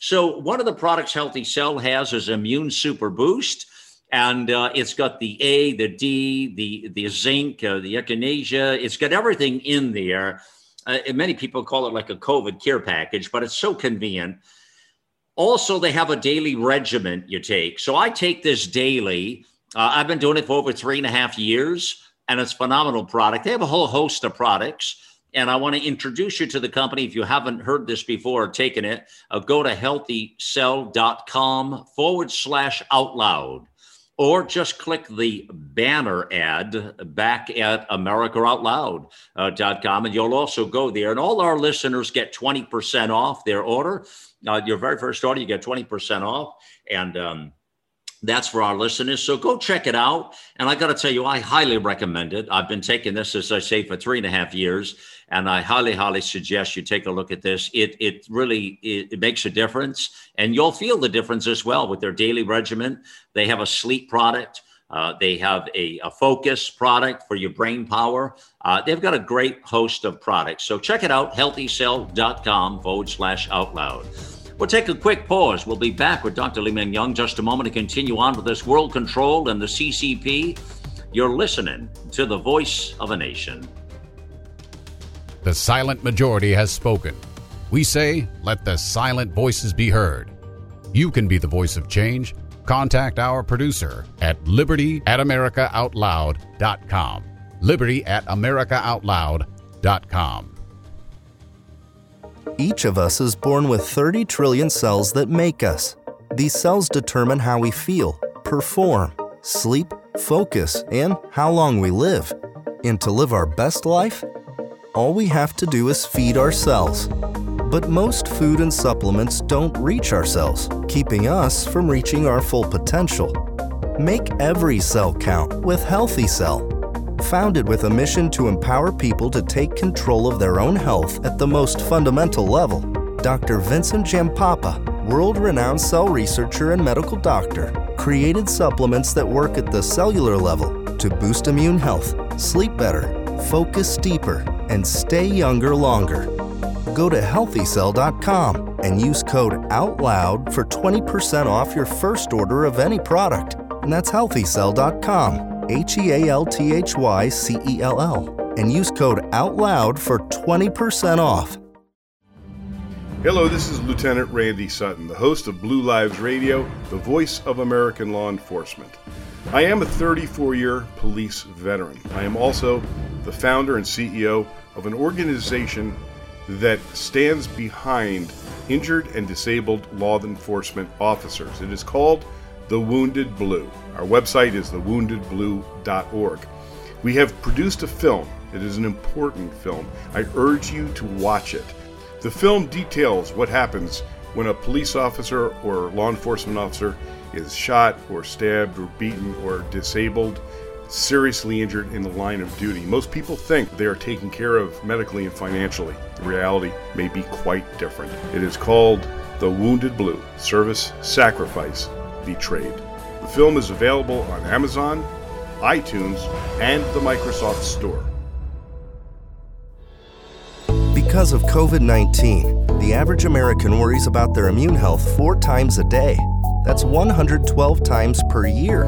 So one of the products Healthy Cell has is Immune Super Boost and uh, it's got the A, the D, the the zinc, uh, the echinacea. It's got everything in there. Uh, many people call it like a COVID care package, but it's so convenient. Also, they have a daily regimen you take. So I take this daily. Uh, I've been doing it for over three and a half years, and it's phenomenal product. They have a whole host of products. And I want to introduce you to the company. If you haven't heard this before or taken it, uh, go to healthycell.com forward slash out loud or just click the banner ad back at americaoutloud.com and you'll also go there and all our listeners get 20% off their order uh, your very first order you get 20% off and um, that's for our listeners. So go check it out. And I got to tell you, I highly recommend it. I've been taking this, as I say, for three and a half years, and I highly, highly suggest you take a look at this. It it really it, it makes a difference, and you'll feel the difference as well with their daily regimen. They have a sleep product. Uh, they have a, a, focus product for your brain power. Uh, they've got a great host of products. So check it out, healthycell.com forward slash out loud. We'll take a quick pause. We'll be back with Dr. Li-Meng Yan just a moment to continue on with this world control and the CCP. You're listening to the voice of a nation. The silent majority has spoken. We say, let the silent voices be heard. You can be the voice of change. Contact our producer at liberty at americaoutloud.com. Liberty at americaoutloud.com. Each of us is born with 30 trillion cells that make us. These cells determine how we feel, perform, sleep, focus, and how long we live. And to live our best life, all we have to do is feed our cells. But most food and supplements don't reach our cells, keeping us from reaching our full potential. Make every cell count with Healthy Cell founded with a mission to empower people to take control of their own health at the most fundamental level. Dr. Vincent Giampapa, world renowned cell researcher and medical doctor, created supplements that work at the cellular level to boost immune health, sleep better, focus deeper, and stay younger longer. Go to healthycell.com and use code OUTLOUD for 20% off your first order of any product. And that's healthycell.com. H E A L T H Y C E L L, and use code OUTLOUD for 20% off. Hello, this is Lieutenant Randy Sutton, the host of Blue Lives Radio, the voice of American law enforcement. I am a 34 year police veteran. I am also the founder and CEO of an organization that stands behind injured and disabled law enforcement officers. It is called The Wounded Blue. Our website is thewoundedblue.org. We have produced a film. It is an important film. I urge you to watch it. The film details what happens when a police officer or law enforcement officer is shot or stabbed or beaten or disabled, seriously injured in the line of duty. Most people think they are taken care of medically and financially. The reality may be quite different. It is called The Wounded Blue Service, Sacrifice, Betrayed. The film is available on Amazon, iTunes, and the Microsoft Store. Because of COVID 19, the average American worries about their immune health four times a day. That's 112 times per year.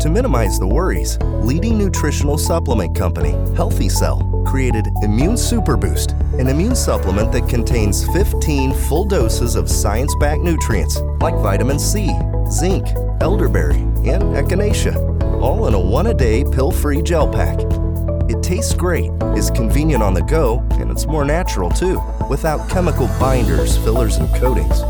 To minimize the worries, leading nutritional supplement company, Healthy Cell, created Immune Super Boost, an immune supplement that contains 15 full doses of science backed nutrients like vitamin C, zinc, elderberry, and echinacea, all in a one a day pill free gel pack. It tastes great, is convenient on the go, and it's more natural too, without chemical binders, fillers, and coatings.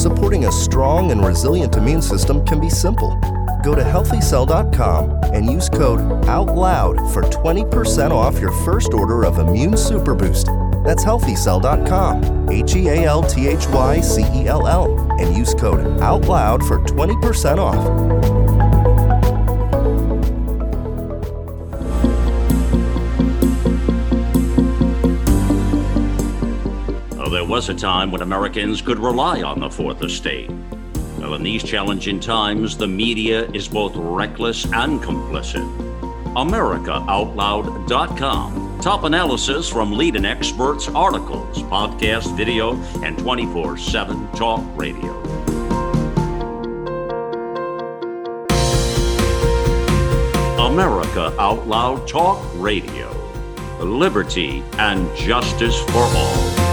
Supporting a strong and resilient immune system can be simple go to healthycell.com and use code OUTLOUD for 20% off your first order of Immune Super Boost. That's healthycell.com, H E A L T H Y C E L L, and use code OUTLOUD for 20% off. There was a time when Americans could rely on the fourth estate. Well, in these challenging times, the media is both reckless and complicit. AmericaOutloud.com. Top analysis from leading experts, articles, podcast, video, and 24 7 talk radio. America Out Loud Talk Radio. Liberty and justice for all.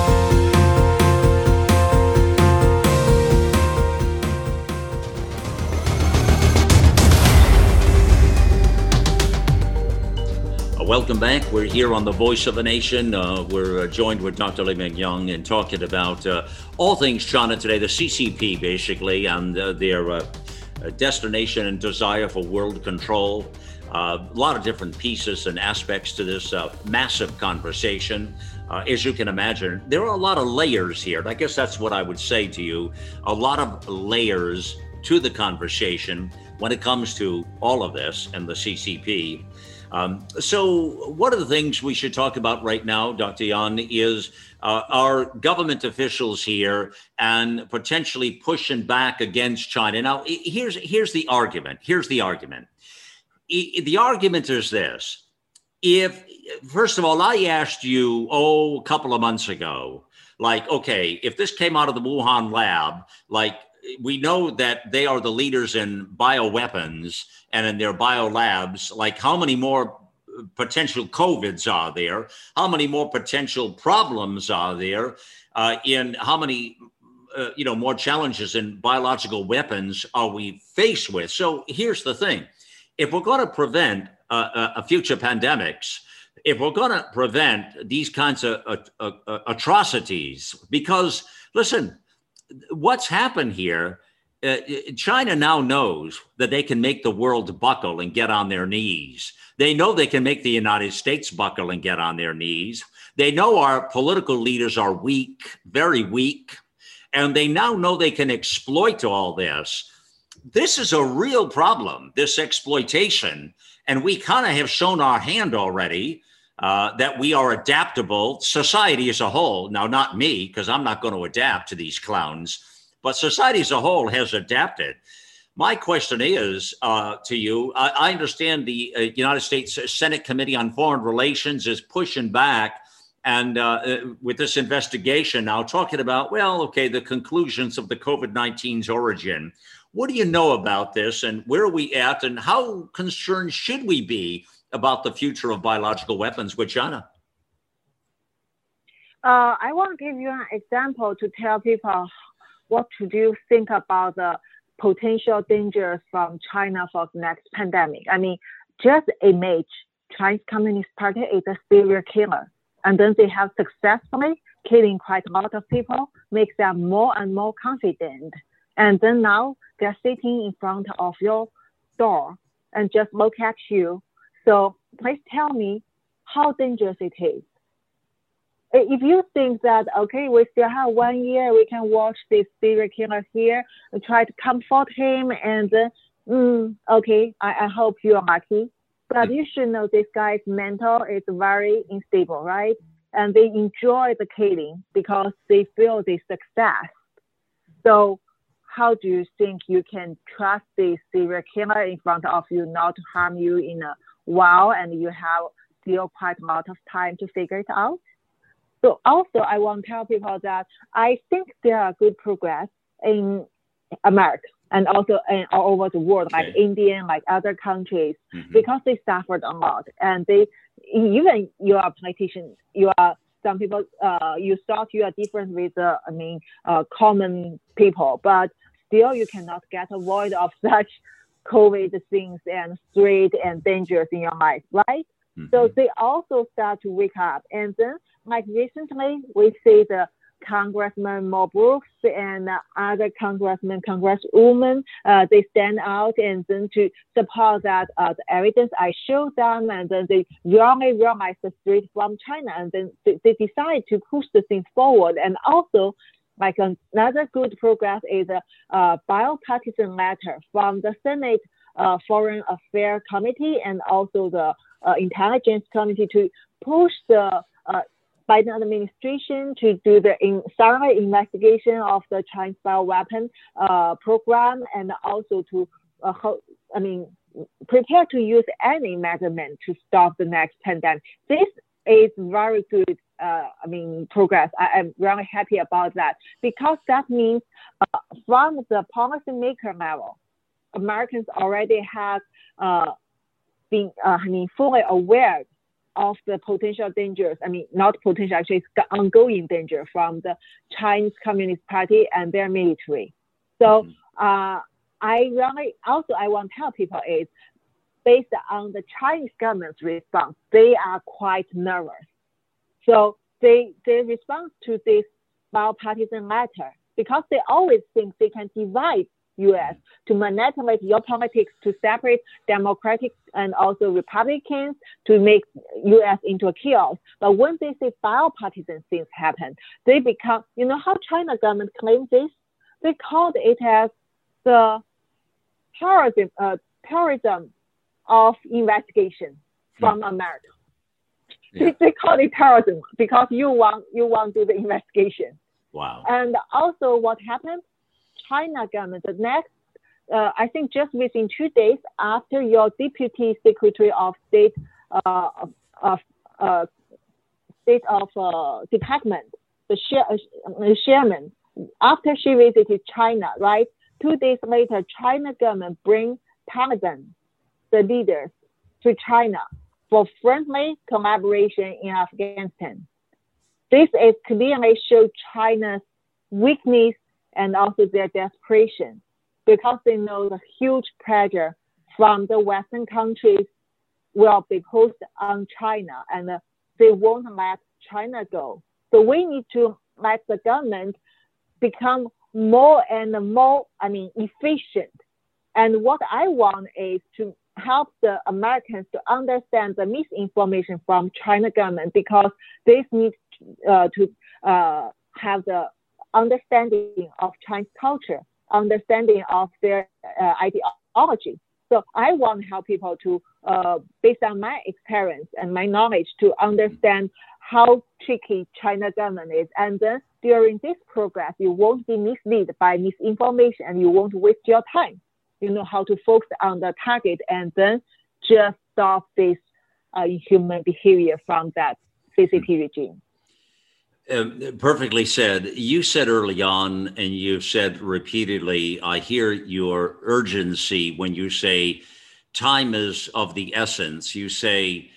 Welcome back. We're here on the Voice of a Nation. Uh, we're uh, joined with Dr. Meng Yan and talking about uh, all things China today, the CCP basically, and uh, their uh, destination and desire for world control. a lot of different pieces and aspects to this massive conversation. as you can imagine, there are a lot of layers here. I guess that's what I would say to you. A lot of layers to the conversation when it comes to all of this and the CCP. Um, so, one of the things we should talk about right now, Dr. Yan, is uh, our government officials here and potentially pushing back against China. Now, here's here's the argument. Here's the argument. The argument is this: if first of all, I asked you oh a couple of months ago, like, okay, if this came out of the Wuhan lab, like we know that they are the leaders in bioweapons and in their biolabs. Like, how many more potential COVIDs are there? How many more potential problems are there? Uh, in how many, uh, you know, more challenges in biological weapons are we faced with? So here's the thing: if we're going to prevent uh, uh future pandemics, if we're going to prevent these kinds of uh, uh, atrocities, because listen, what's happened here uh, China now knows that they can make the world buckle and get on their knees. They know they can make the United States buckle and get on their knees. They know our political leaders are weak, very weak, and they now know they can exploit all this. This is a real problem, this exploitation. And we kind of have shown our hand already uh, that we are adaptable, society as a whole. Now, not me, because I'm not going to adapt to these clowns, but society as a whole has adapted. My question is uh, to you I, I understand the uh, United States Senate Committee on Foreign Relations is pushing back and uh, uh with this investigation now talking about, well, okay, the conclusions of the COVID 19's origin. What do you know about this and where are we at and how concerned should we be about the future of biological weapons with China? Uh, I want to give you an example to tell people what to do think about the potential dangers from China for the next pandemic. I mean, just image Chinese Communist Party is a serial killer, and then they have successfully killing quite a lot of people, makes them more and more confident. And then now they're sitting in front of your door and just look at you so please tell me how dangerous it is. If you think that, okay, we still have one year, we can watch this serial killer here, and try to comfort him, and mm, okay, I, I hope you are lucky. But you should know this guy's mental is very unstable, right? And they enjoy the killing because they feel the success. So how do you think you can trust the serial killer in front of you not to harm you in a while and you have still quite a lot of time to figure it out. So also I want to tell people that I think there are good progress in America and also in, all over the world, okay. like India and like other countries, mm-hmm. because they suffered a lot. And they, even you are a politician, you are some people, uh, you thought you are different with, uh, I mean, uh, common people, but still you cannot get avoid of [LAUGHS] such COVID things and threat and dangers in your life, right? Mm-hmm. So they also start to wake up. And then, like recently, we see the Congressman Mo Brooks and other congressmen, congresswomen, uh, they stand out and then to support that uh, the evidence I showed them, and then they wrongly realize the threat from China, and then they, they decide to push the thing forward. And also, like another good progress is a, a bipartisan letter from the Senate uh, Foreign Affairs Committee and also the uh, Intelligence Committee to push the uh, Biden administration to do the in, thorough investigation of the Chinese bioweapon uh, program and also to, uh, I mean, prepare to use any measurement to stop the next pandemic. This is very good. Uh, I mean, progress. I am very happy about that because that means uh, from the policymaker level, Americans already have uh, been, uh, I mean, fully aware of the potential dangers. I mean, not potential, actually, it's ongoing danger from the Chinese Communist Party and their military. So, mm-hmm. uh, I really also I want to tell people is based on the Chinese government's response, they are quite nervous. So they they respond to this bipartisan letter because they always think they can divide U.S. to manipulate your politics to separate Democratic and also Republicans to make U.S. into a chaos. But when they say bipartisan things happen, they become, you know how China government claims this? They called it as the terrorism, uh, terrorism of investigation from yeah. America. Yeah. They, they call it terrorism because you want you want to do the investigation. Wow. And also, what happened? China government, the next, uh, I think just within two days after your Deputy Secretary of State uh, of uh, State of uh, Department, the uh, chairman, after she visited China, right? Two days later, China government bring Taliban, the leaders, to China for friendly collaboration in Afghanistan. This is clearly show China's weakness and also their desperation because they know the huge pressure from the Western countries will be posed on China and they won't let China go. So we need to let the government become more and more, I mean, efficient. And what I want is to help the Americans to understand the misinformation from China government because they need uh, to uh, have the understanding of Chinese culture, understanding of their uh, ideology. So I want to help people to, uh, based on my experience and my knowledge, to understand how tricky China government is. And then during this progress, you won't be misled by misinformation and you won't waste your time. You know how to focus on the target and then just stop this uh, human behavior from that CCP regime. Um, perfectly said. You said early on, and you've said repeatedly, I hear your urgency when you say time is of the essence. You say,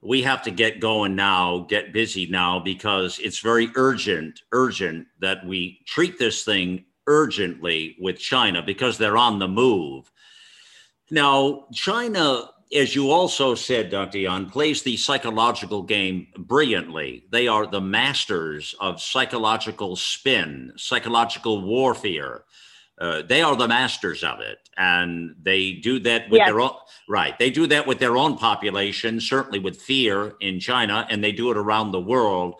we have to get going now, get busy now, because it's very urgent, urgent that we treat this thing urgently with China because they're on the move. Now, China as you also said, Dr. Yan, plays the psychological game brilliantly. They are the masters of psychological spin, psychological warfare. Uh, they are the masters of it, and they do that with yes. their own right. They do that with their own population, certainly with fear in China, and they do it around the world.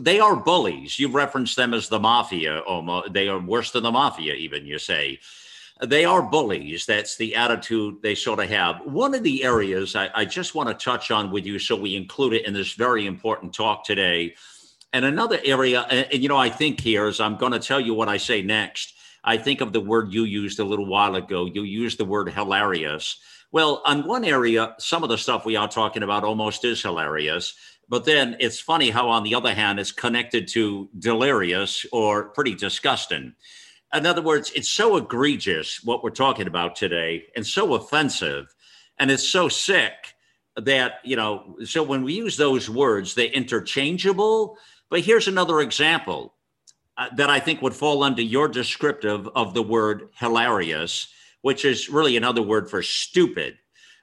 They are bullies. You reference them as the mafia. Almost, they are worse than the mafia, even you say they are bullies. That's the attitude they sort of have. One of the areas I, I, just want to touch on with you, so we include it in this very important talk today. And another area, and, you know, I think here is I'm going to tell you what I say next. I think of the word you used a little while ago. You used the word hilarious. Well, on one area, some of the stuff we are talking about almost is hilarious. But then it's funny how, on the other hand, it's connected to delirious or pretty disgusting in other words, it's so egregious what we're talking about today and so offensive and it's so sick that, you know, so when we use those words, they're interchangeable. But here's another example uh, that I think would fall under your descriptive of the word hilarious, which is really another word for stupid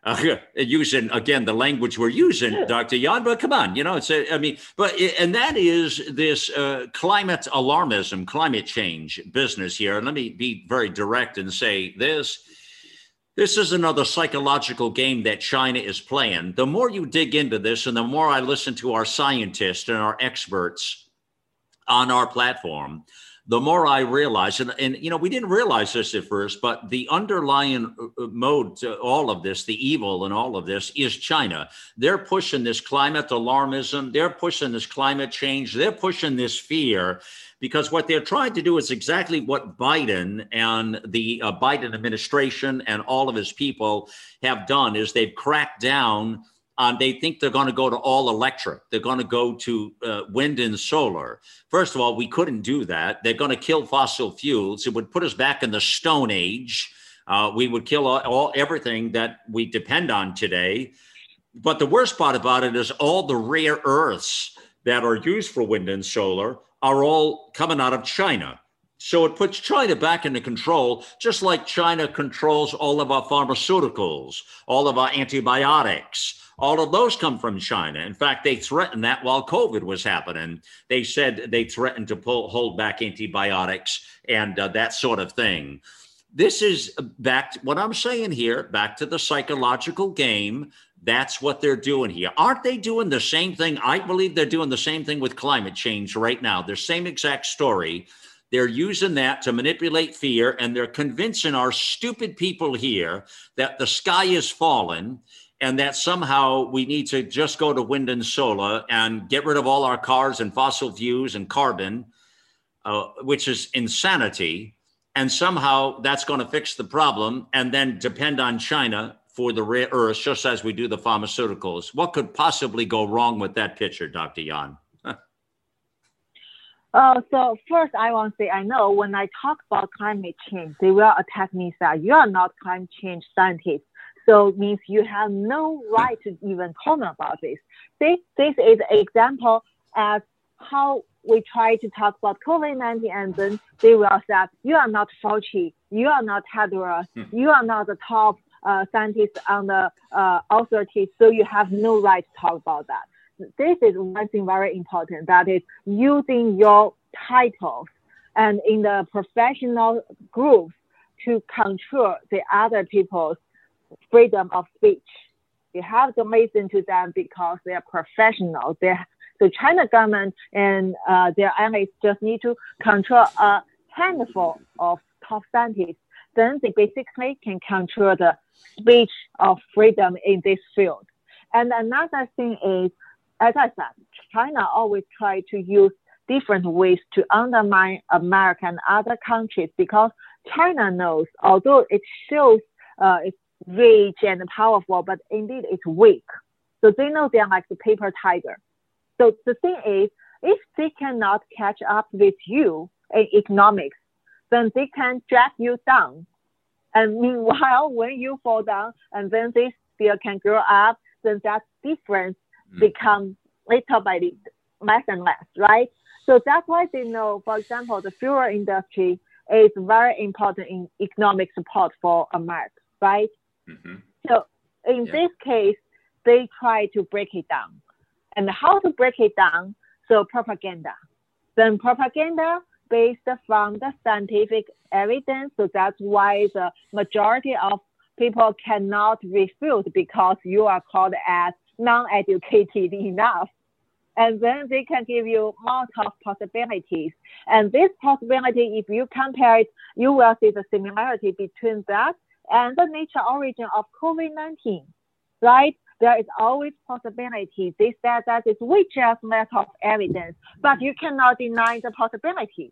[LAUGHS] uh, using again the language we're using, Dr. Yan. But come on, you know, it's a, I mean, but and that is this uh, climate alarmism, climate change business here. And let me be very direct and say this. This is another psychological game that China is playing. The more you dig into this, and the more I listen to our scientists and our experts on our platform, the more I realize, and, and you know, we didn't realize this at first, but the underlying uh, uh, mode to all of this, the evil in all of this, is China. They're pushing this climate alarmism, they're pushing this climate change, they're pushing this fear because what they're trying to do is exactly what Biden and the uh, Biden administration and all of his people have done is they've cracked down um, they think they're going to go to all electric. They're going to go to uh, wind and solar. First of all, we couldn't do that. They're going to kill fossil fuels. It would put us back in the Stone Age. Uh, we would kill all, all everything that we depend on today. But the worst part about it is all the rare earths that are used for wind and solar are all coming out of China. So it puts China back into control, just like China controls all of our pharmaceuticals, all of our antibiotics, all of those come from China. In fact, they threatened that while COVID was happening. They said they threatened to pull, hold back antibiotics and uh, that sort of thing. This is back to what I'm saying here, back to the psychological game. That's what they're doing here. Aren't they doing the same thing? I believe they're doing the same thing with climate change right now. The same exact story. They're using that to manipulate fear, and they're convincing our stupid people here that the sky is falling and that somehow we need to just go to wind and solar and get rid of all our cars and fossil fuels and carbon, uh, which is insanity. And somehow that's going to fix the problem and then depend on China for the rare earths, just as we do the pharmaceuticals. What could possibly go wrong with that picture, Dr. Yan? Uh, so first, I want to say I know when I talk about climate change, they will attack me that you are not climate change scientist. So it means you have no right to even comment about this. This, this is an example as how we try to talk about COVID-19 and then they will say, you are not Fauci, you are not Tedros, hmm. you are not the top uh, scientist on the uh, authority, so you have no right to talk about that. This is one thing very important, that is using your titles and in the professional groups to control the other people's freedom of speech. You have to listen to them because they are professionals. They the China government and uh, their allies just need to control a handful of top scientists. Then they basically can control the speech of freedom in this field. And another thing is, as I said, China always try to use different ways to undermine America and other countries because China knows, although it shows uh, its rich and powerful, but indeed it's weak. So they know they're like the paper tiger. So the thing is, if they cannot catch up with you in economics, then they can drag you down. And meanwhile, [LAUGHS] when you fall down and then they still can grow up, then that difference mm. becomes little by little, less and less, right? So that's why they know, for example, the fuel industry is very important in economic support for America, right? Mm-hmm. So in yeah. this case, they try to break it down. And how to break it down? So propaganda. Then propaganda based from the scientific evidence. So that's why the majority of people cannot refute because you are called as non-educated enough. And then they can give you of possibilities. And this possibility, if you compare it, you will see the similarity between that and the nature origin of COVID-19, right? There is always possibility. They said that it's we just lack of evidence, but you cannot deny the possibility.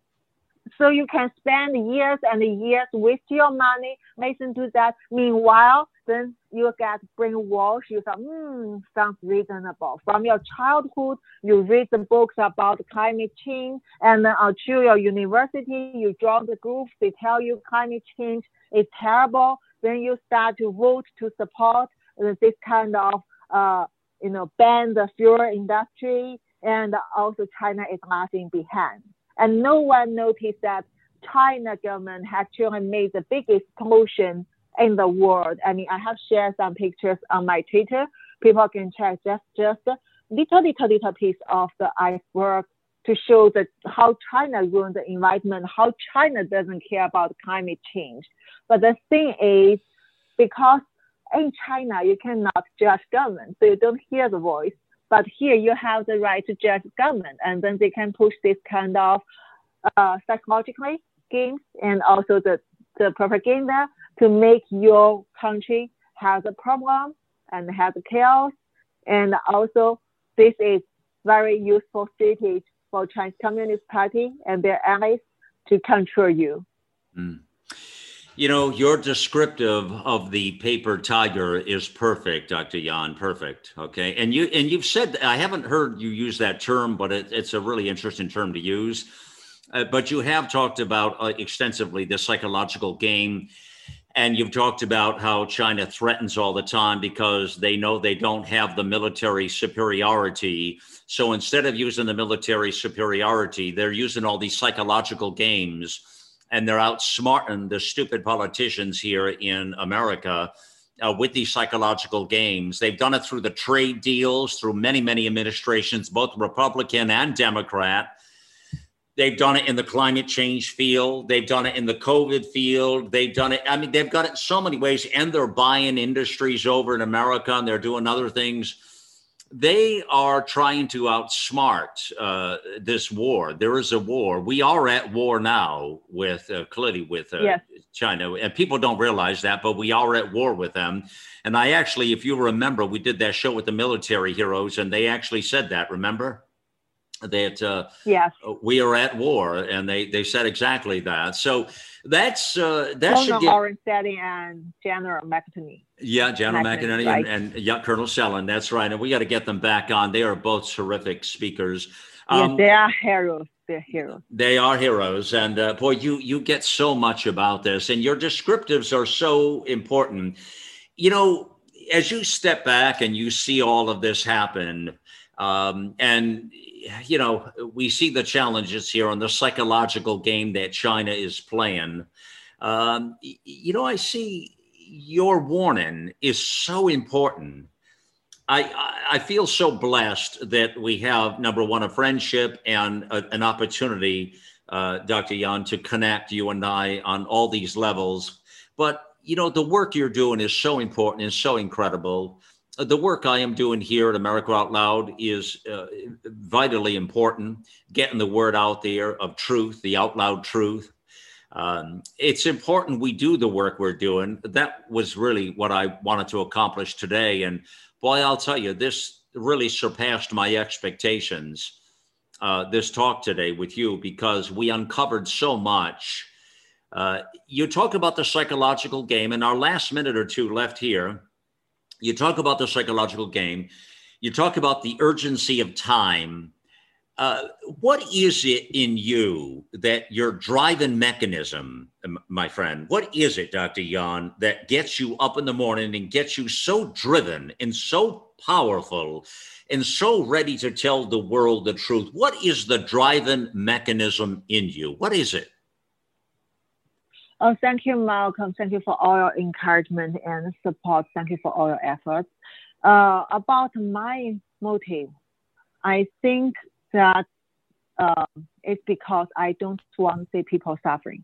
So you can spend years and years with your money, listen to that. Meanwhile, then you get brainwashed. You say, hmm, sounds reasonable. From your childhood, you read the books about climate change, and then until your university, you join the groups. They tell you climate change is terrible. Then you start to vote to support this kind of, uh, you know, ban the fuel industry, and also China is lagging behind. And no one noticed that China government actually made the biggest pollution in the world. I mean, I have shared some pictures on my Twitter. People can check just just little little little piece of the iceberg to show that how China ruined the environment, how China doesn't care about climate change. But the thing is, because in China you cannot judge government, so you don't hear the voice. But here you have the right to judge government, and then they can push this kind of uh, psychologically games and also the, the propaganda to make your country has a problem and has a chaos. And also, this is very useful strategy for Chinese Communist Party and their allies to control you. Mm. You know, your descriptive of the paper tiger is perfect, Dr. Yan. Perfect. Okay, and you and you've said I haven't heard you use that term, but it, it's a really interesting term to use. Uh, but you have talked about uh, extensively the psychological game, and you've talked about how China threatens all the time because they know they don't have the military superiority. So instead of using the military superiority, they're using all these psychological games and they're outsmarting the stupid politicians here in America uh, with these psychological games. They've done it through the trade deals, through many, many administrations, both Republican and Democrat. They've done it in the climate change field. They've done it in the COVID field. They've done it. I mean, they've got it so many ways, and they're buying industries over in America, and they're doing other things they are trying to outsmart uh, this war. There is a war. We are at war now with uh, clearly with uh, yes. China, and people don't realize that, but we are at war with them. And I actually, if you remember, we did that show with the military heroes, and they actually said that. Remember? That uh, yes. we are at war, and they they said exactly that. So that's uh, that Colonel should get and General McInerney. Yeah, General McInerney, right? and, and yeah, Colonel Sellen. That's right, and we got to get them back on. They are both terrific speakers. Um, yes, they are heroes. They're heroes. They are heroes, and uh, boy, you you get so much about this, and your descriptives are so important. You know, as you step back and you see all of this happen, um, and you know, we see the challenges here on the psychological game that China is playing. Um, you know, I see your warning is so important. I, I feel so blessed that we have number one a friendship and a, an opportunity, uh, Dr. Yan, to connect you and I on all these levels. But you know the work you're doing is so important and so incredible the work I am doing here at America Out Loud is uh, vitally important, getting the word out there of truth, the out loud truth. Um, it's important we do the work we're doing. That was really what I wanted to accomplish today. And boy, I'll tell you, this really surpassed my expectations, uh, this talk today with you, because we uncovered so much. Uh, you talk about the psychological game, in our last minute or two left here you talk about the psychological game, you talk about the urgency of time. Uh, what is it in you that your driving mechanism, my friend? What is it, Dr. Yan, that gets you up in the morning and gets you so driven and so powerful and so ready to tell the world the truth? What is the driving mechanism in you? What is it? Oh, thank you, Malcolm. Thank you for all your encouragement and support. Thank you for all your efforts. Uh, about my motive, I think that uh, it's because I don't want to see people suffering,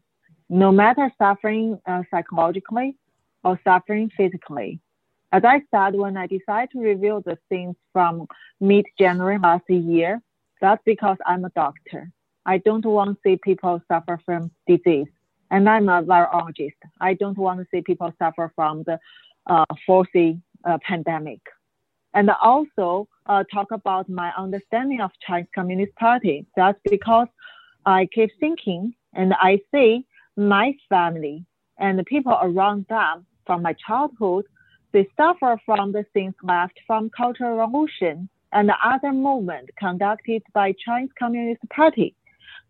no matter suffering uh, psychologically or suffering physically. As I said, when I decided to reveal the things from mid-January last year, that's because I'm a doctor. I don't want to see people suffer from disease and I'm a virologist. I don't want to see people suffer from the uh, fourth uh, pandemic. And also uh, talk about my understanding of Chinese Communist Party. That's because I keep thinking and I see my family and the people around them from my childhood, they suffer from the things left from Cultural Revolution and the other movement conducted by Chinese Communist Party.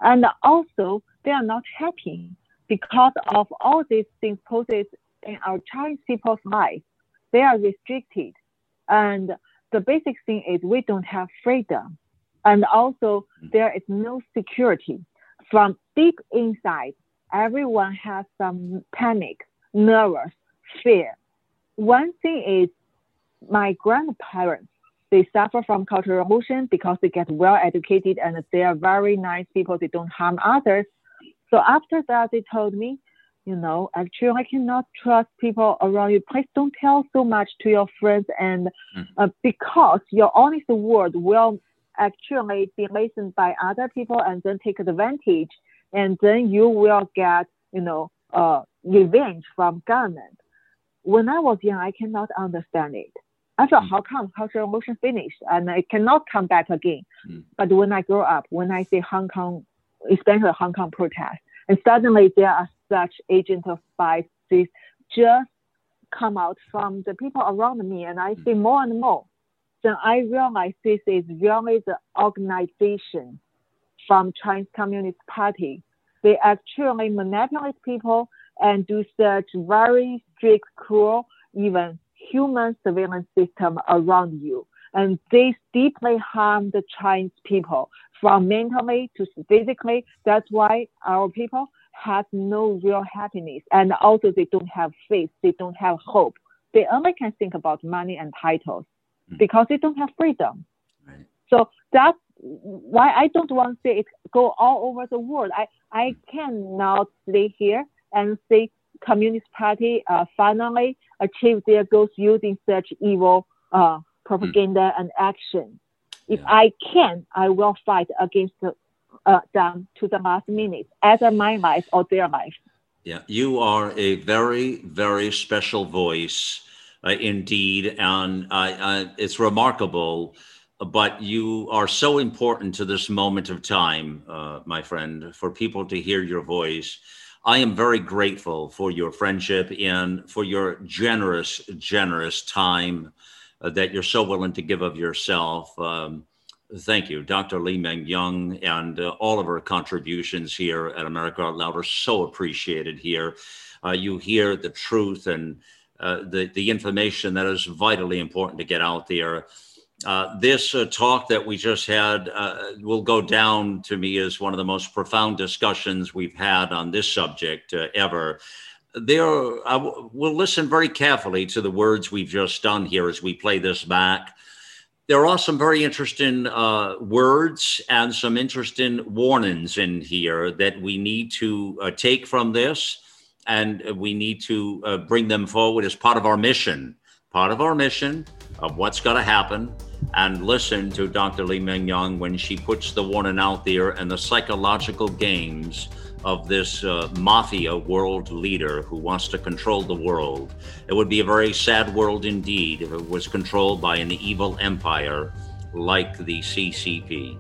And also, they are not happy because of all these things poses in our Chinese people's life, they are restricted. And the basic thing is we don't have freedom. And also mm. there is no security. From deep inside, everyone has some panic, nervous, fear. One thing is my grandparents, they suffer from cultural revolution because they get well educated and they are very nice people. They don't harm others. So after that, they told me, you know, actually, I cannot trust people around you. Please don't tell so much to your friends, and mm. uh, because your honest word will actually be listened by other people and then take advantage. and then you will get, you know, uh, revenge from government. When I was young, I cannot understand it. I thought, mm. how come cultural revolution finished and it cannot come back again? Mm. But when I grow up, when I see Hong Kong, especially the Hong Kong protests, and suddenly there are such agents of spies just come out from the people around me, and I see mm. more and more. Then I realize this is really the organization from Chinese Communist Party. They actually manipulate people and do such very strict, cruel, even human surveillance system around you. And this deeply harm the Chinese people from mentally to physically. That's why our people have no real happiness. And also they don't have faith. They don't have hope. They only can think about money and titles mm. because they don't have freedom. Right. So that's why I don't want to say it go all over the world. I, I cannot stay here and say Communist Party uh, finally achieved their goals using such evil uh, propaganda mm. and action. If yeah. I can, I will fight against the, uh, them to the last minute, either my life or their life. Yeah, you are a very, very special voice uh, indeed, and it's remarkable. But you are so important to this moment of time, uh, my friend, for people to hear your voice. I am very grateful for your friendship and for your generous, generous time uh, that you're so willing to give of yourself. Um, thank you, Dr. Li Meng Yan, and uh, all of our contributions here at America Out Loud are so appreciated here. Uh, you hear the truth and uh, the, the information that is vitally important to get out there. Uh, this talk that we just had will go down to me as one of the most profound discussions we've had on this subject ever. There, I w- will listen very carefully to the words we've just done here as we play this back. There are some very interesting uh, words and some interesting warnings in here that we need to uh, take from this, and we need to bring them forward as part of our mission. Part of our mission of what's going to happen and listen to Dr. Li Meng Yan when she puts the warning out there and the psychological games of this uh, mafia world leader who wants to control the world. It would be a very sad world indeed if it was controlled by an evil empire like the CCP.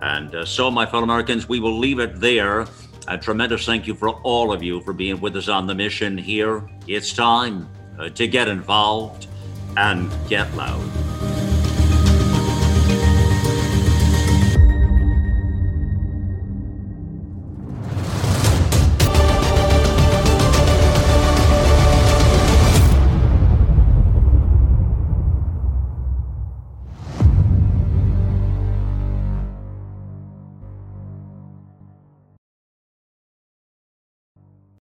And uh, so, my fellow Americans, we will leave it there. A tremendous thank you for all of you for being with us on the mission here. It's time uh, to get involved and get loud.